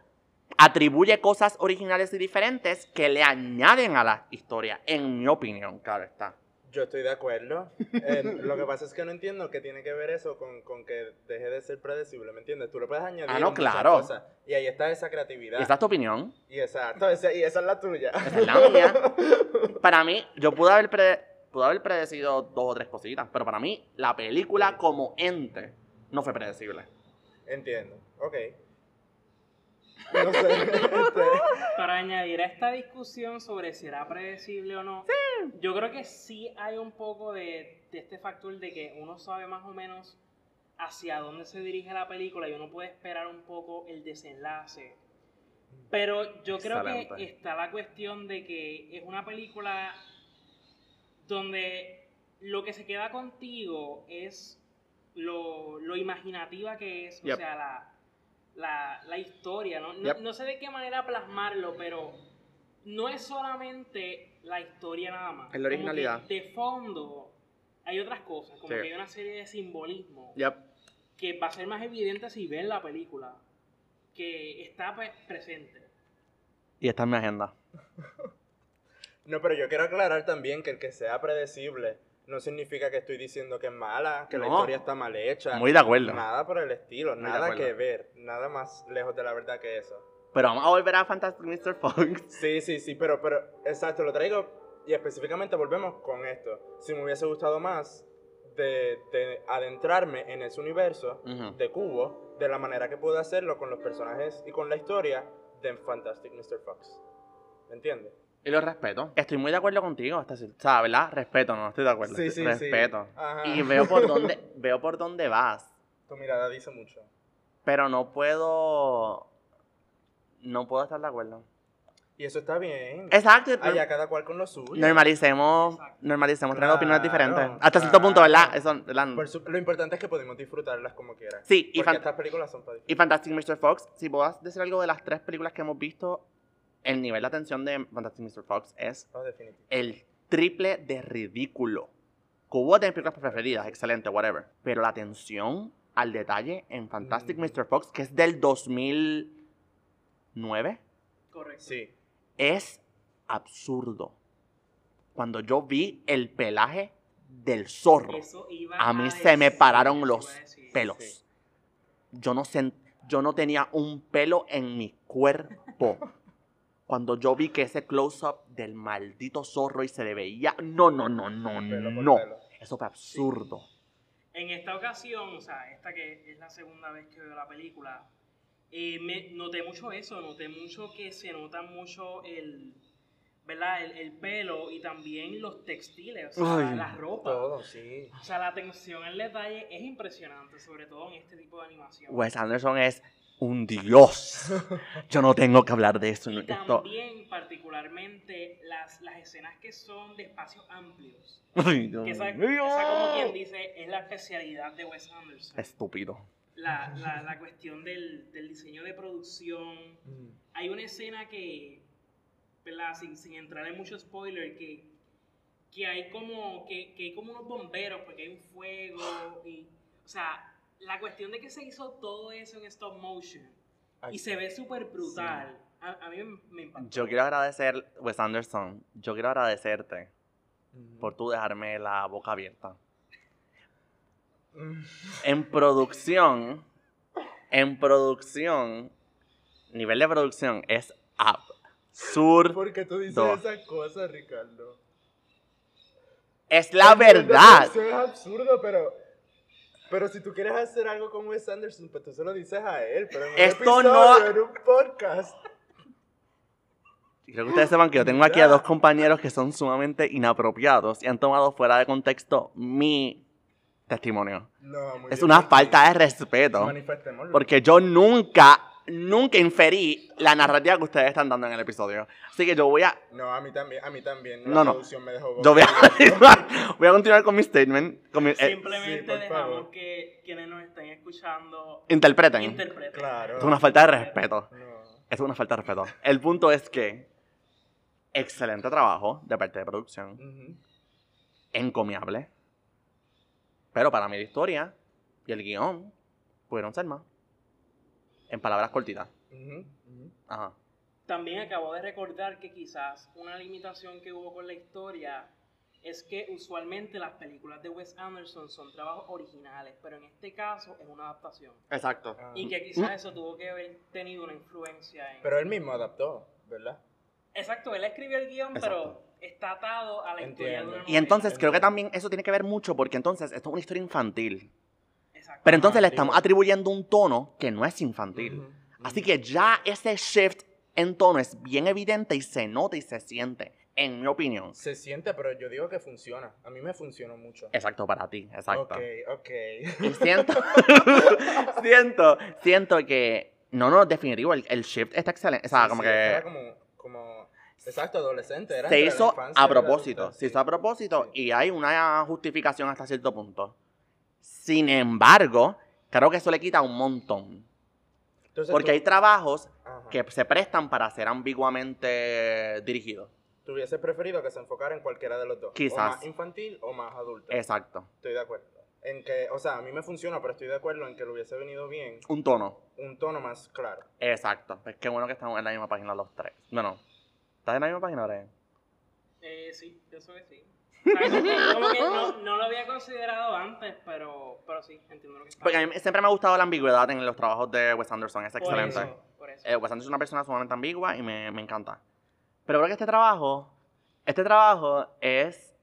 atribuye cosas originales y diferentes que le añaden a la historia, en mi opinión, claro está. Yo estoy de acuerdo. Eh, lo que pasa es que no entiendo qué tiene que ver eso con, con que deje de ser predecible, ¿me entiendes? Tú le puedes añadir Ah, no, claro. cosas, y ahí está esa creatividad. ¿Esa es tu opinión? Y exacto, esa, y esa es la tuya. Esa es la mía. Para mí, yo pude haber, pre- pude haber predecido dos o tres cositas, pero para mí, la película como ente no fue predecible. Entiendo, ok. [LAUGHS] No sé. este, Para añadir a esta discusión sobre si era predecible o no, yo creo que sí hay un poco de, de este factor de que uno sabe más o menos hacia dónde se dirige la película y uno puede esperar un poco el desenlace. Pero yo creo Excelente. que está la cuestión de que es una película donde lo que se queda contigo es lo, lo imaginativa que es, Yep. o sea, la, la, historia, ¿no? No, Yep. no sé de qué manera plasmarlo, pero no es solamente la historia nada más. Es la Como originalidad. que de fondo hay otras cosas, como Sí. que hay una serie de simbolismo Yep. que va a ser más evidente si ven la película, que está presente. Y esta es mi agenda. [LAUGHS] No, pero yo quiero aclarar también que el que sea predecible no significa que estoy diciendo que es mala, que la historia está mal hecha. Muy de acuerdo. Nada por el estilo, Muy nada que ver, nada más lejos de la verdad que eso. Pero vamos a volver a Fantastic Mr. Fox. [LAUGHS] Sí, sí, sí, pero, pero, exacto, lo traigo y específicamente volvemos con esto. Si me hubiese gustado más de, de adentrarme en ese universo de Cubo, de la manera que pude hacerlo con los personajes y con la historia de Fantastic Mr. Fox. ¿Me entiendes? Y lo respeto. Estoy muy de acuerdo contigo. hasta O sea, ¿verdad? Respeto, no estoy de acuerdo. Sí, sí, sí. respeto. Ajá. Y veo por [LAUGHS] dónde, veo por dónde vas. Tu mirada dice mucho. Pero no puedo. No puedo estar de acuerdo. Y eso está bien. Exacto. Allá cada cual con lo suyo. Normalicemos, Exacto. normalicemos tener opiniones Claro, diferentes. Hasta cierto punto, ¿verdad? claro. Eso, ¿verdad? Por su- lo importante es que podemos disfrutarlas como quieran. Sí, y, estas películas son para y Fantastic Mr. Fox, si puedo decir algo de las tres películas que hemos visto, el nivel de atención de Fantastic Mr. Fox es Oh, el triple de ridículo. Hubo de mis películas preferidas, excelente, whatever. Pero la atención al detalle en Fantastic Mm. Mr. Fox, que es del 2009, Correcto. Sí. es absurdo. Cuando yo vi el pelaje del zorro, Eso iba a mí a se me pararon los decir. pelos. Sí. Yo no sen- yo no tenía un pelo en mi cuerpo. [LAUGHS] Cuando yo vi que ese close-up del maldito zorro y se le veía. No, no, no, no, Pelo no. pelo. Eso fue absurdo. En esta ocasión, o sea, esta que es la segunda vez que veo la película, eh, me noté mucho eso, noté mucho que se nota mucho el, ¿verdad? El, el pelo y también los textiles, o sea, Ay. la, la ropa. Todo, sí. O sea, la atención al detalle es impresionante, sobre todo en este tipo de animación. Wes Anderson es un dios. Yo no tengo que hablar de eso. y Esto. también, particularmente, las, las escenas que son de espacios amplios. Ay, Dios Que esa, mío. esa, como quien dice, es la especialidad de Wes Anderson. Estúpido. la, la, la cuestión del, del diseño de producción. Mm. Hay una escena que, ¿verdad? Sin, sin entrar en mucho spoiler, que, que hay como que, que hay como unos bomberos porque hay un fuego y, o sea, la cuestión de que se hizo todo eso en stop motion Ay, y se ve súper brutal. A, a mí me, me impactó. Yo quiero agradecer, Wes Anderson, yo quiero agradecerte mm. por tú dejarme la boca abierta. Mm. En producción, en producción, nivel de producción es absurdo. ¿Por qué tú dices esas cosas, Ricardo? Es la de verdad. Es absurdo, pero. Pero si tú quieres hacer algo con Wes Anderson, pues tú se lo dices a él. Pero en un Esto episodio, no- en un podcast. Creo que ustedes sepan que yo tengo aquí a dos compañeros que son sumamente inapropiados y han tomado fuera de contexto mi testimonio. No, muy Es bien, una falta de respeto. Porque yo nunca, nunca inferí la narrativa que ustedes están dando en el episodio. Así que yo voy a, No, a mí también. A mí también. No, la no. producción me dejó. yo voy a, [LAUGHS] voy a continuar con mi statement. Con mi, eh, Simplemente sí, dejamos favor. que quienes nos estén escuchando interpreten. interpreten. Claro. Es una falta de respeto. No. Es una falta de respeto. El punto es que, excelente trabajo de parte de producción. Ujú. encomiable. Pero para mí la historia y el guion pudieron ser más. En palabras cortitas. Ajá. También acabo de recordar que quizás una limitación que hubo con la historia es que usualmente las películas de Wes Anderson son trabajos originales, pero en este caso es una adaptación. Exacto. Ah. Y que quizás eso tuvo que haber tenido una influencia en... Pero él mismo adaptó, ¿verdad? Exacto, él escribió el guion, Exacto. pero está atado a la historia de Entiendo. una Y entonces creo que también eso tiene que ver mucho porque entonces esto es una historia infantil. Pero entonces le estamos atribuyendo un tono que no es infantil. Ujú, Así ujú. que ya ese shift en tono es bien evidente y se nota y se siente, en mi opinión. Se siente, pero yo digo que funciona. A mí me funcionó mucho. Exacto para ti, exacto. Ok, ok. Y siento, [LAUGHS] siento, siento que, no, no, definitivo, el, el shift está excelente. O sea, Sí, como sí, que Era como, como, exacto, adolescente. Era se la hizo infancia a y la propósito. adultez, Se hizo a propósito y hay una justificación hasta cierto punto. Sin embargo, creo que eso le quita un montón. Entonces, Porque tú- hay trabajos Ajá. que se prestan para ser ambiguamente dirigidos. ¿Tú hubieses preferido que se enfocara en cualquiera de los dos? Quizás. O más infantil o más adulto. Exacto. Estoy de acuerdo. En que, o sea, a mí me funciona, pero estoy de acuerdo en que le hubiese venido bien Un tono. un tono más claro. Exacto. Pues qué bueno que estamos en la misma página los tres. Bueno, ¿estás en la misma página, Brian? Eh, sí, pienso que sí. Como- que [LAUGHS] no, no lo había considerado antes, pero, pero sí, entiendo lo que está Porque a mí siempre me ha gustado la ambigüedad en los trabajos de Wes Anderson. Es Por excelente. eso, por eso. Eh, Wes Anderson es una persona sumamente ambigua y me, me encanta. Pero creo que este trabajo, este trabajo es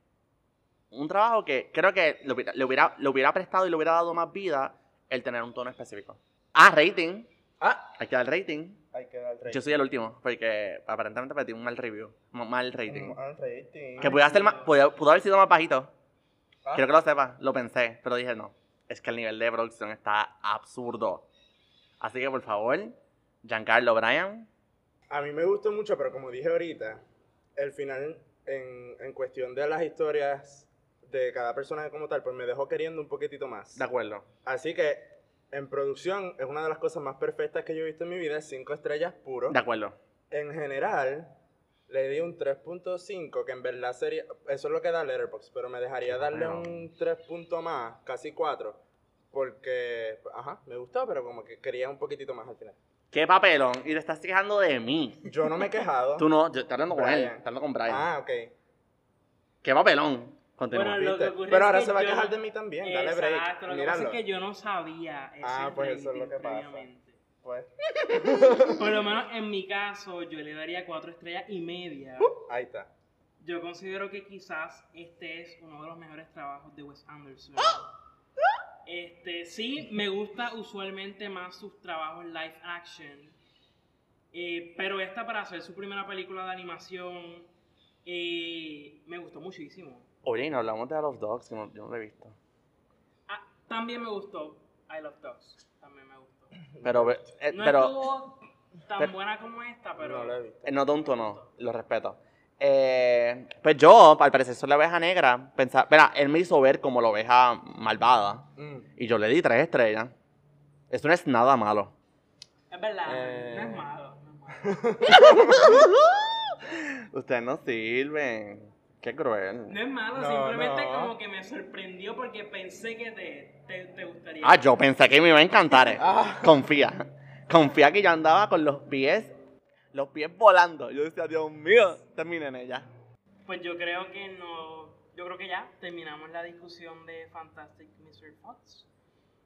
un trabajo que creo que le hubiera, le hubiera, le hubiera prestado y le hubiera dado más vida el tener un tono específico. Ah, rating. Ah, Hay que dar rating. Hay que dar rating. Yo soy el último, porque aparentemente pedí un mal review. un Mal rating. Un- un rating. Que pudo, hacer más, pudo, pudo haber sido más bajito. Ah, Quiero que lo sepas. Lo pensé, pero dije no. Es que el nivel de producción está absurdo. Así que por favor, Giancarlo Bryan, A mí me gustó mucho, pero como dije ahorita, el final, en, en cuestión de las historias de cada personaje como tal, pues me dejó queriendo un poquitito más. De acuerdo. Así que, en producción, es una de las cosas más perfectas que yo he visto en mi vida, es 5 estrellas puro. De acuerdo. En general, le di un 3.5, que en verdad sería, eso es lo que da Letterboxd, pero me dejaría darle un 3 puntos más, casi 4, porque, ajá, me gustó, pero como que quería un poquitito más al final. Qué papelón. Y te estás quejando de mí. Yo no me he quejado. Tú no, yo estoy hablando con él. Estoy hablando con Brian. Ah, ok. Qué papelón. Continúa. Bueno, lo que Pero es ahora que se va a yo quejar de mí también, dale break. Exacto, lo que Míralo. pasa es que yo no sabía ese Ah, pues eso es lo que pasa. previamente. Pues, Por lo menos en mi caso, yo le daría cuatro estrellas y media. ahí está. Yo considero que quizás este es uno de los mejores trabajos de Wes Anderson. Este, sí, me gusta usualmente más sus trabajos live action. eh, pero esta para hacer su primera película de animación eh, me gustó muchísimo. Oye, y no hablamos de All of Dogs, que no, yo no lo he visto. Ah, también me gustó I Love Dogs. También me gustó. Pero, eh, No pero estuvo tan pero- buena como esta, pero... No lo he visto. eh, no tonto, no. Lo respeto. Eh, pues yo, al parecer, soy la oveja negra. Pensaba, Mira, él me hizo ver como la oveja malvada. Mm. Y yo le di tres estrellas. Eso no es nada malo. Es verdad, Eh. no es malo. No es malo. [LAUGHS] Ustedes no sirven. Qué cruel. No es malo, No, simplemente no. como que me sorprendió porque pensé que te, te, te gustaría. Ah, yo pensé que me iba a encantar. eh. [LAUGHS] Ah. Confía. Confía que yo andaba con los pies, los pies volando. Yo decía, Dios mío, terminen ella. Pues yo creo que no. Yo creo que ya terminamos la discusión de Fantastic Mr. Fox.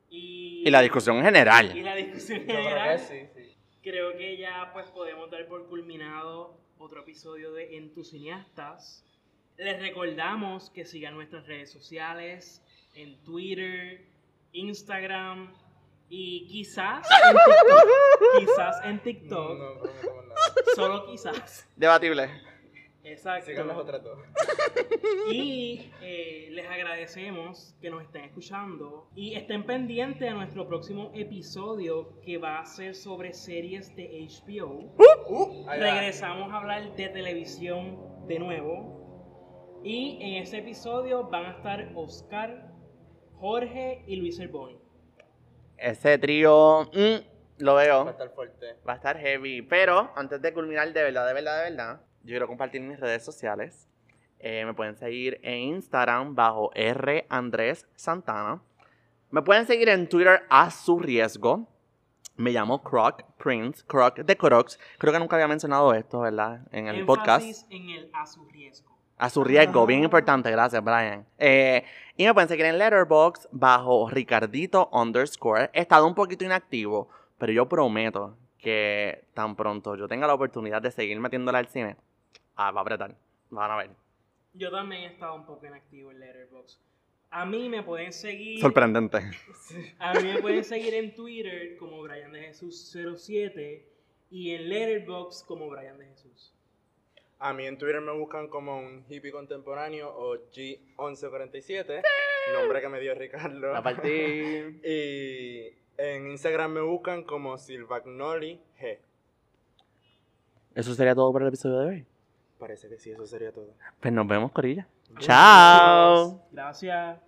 Y, Y la discusión en general. Y la discusión Yo creo general. que sí, sí. Creo que ya pues podemos dar por culminado otro episodio de En tus cineastas. Les recordamos que sigan nuestras redes sociales en Twitter, Instagram y quizás en [LAUGHS] TikTok. quizás en No, TikTok, no prometemos nada. solo quizás. Debatible. Exacto. Sigan las otras dos. Y eh, les agradecemos que nos estén escuchando y estén pendientes de nuestro próximo episodio que va a ser sobre series de HBO. Uh. Regresamos a hablar de televisión de nuevo. Y en ese episodio van a estar Oscar, Jorge y Luis Herboni. Ese trío, mm, lo Va a veo. estar fuerte. Va a estar heavy. Pero antes de culminar, de verdad, de verdad, de verdad, yo quiero compartir mis redes sociales. Eh, me pueden seguir en Instagram bajo R Andrés Santana. Me pueden seguir en Twitter a su riesgo. Me llamo Croc Prince, Croc de Crocs. Creo que nunca había mencionado esto, ¿verdad? En el podcast. Énfasis en el a su riesgo. A su riesgo, bien importante, gracias Brian. Eh, y me pueden seguir en Letterboxd bajo Ricardito underscore. He estado un poquito inactivo, pero yo prometo que tan pronto yo tenga la oportunidad de seguir metiéndole al cine, ah, va a apretar. Van a ver. Yo también he estado un poco inactivo en Letterboxd. A mí me pueden seguir. Sorprendente. [LAUGHS] A mí me pueden seguir en Twitter como Brian de Jesús 07 y en Letterboxd como Brian de Jesús. A mí en Twitter me buscan como un hippie contemporáneo o G1147, nombre que me dio Ricardo. A partir. [LAUGHS] Y en Instagram me buscan como Silvagnoli G. Eso sería todo por el episodio de hoy. Parece que sí, eso sería todo. Pues nos vemos, Corilla. Chao. Gracias.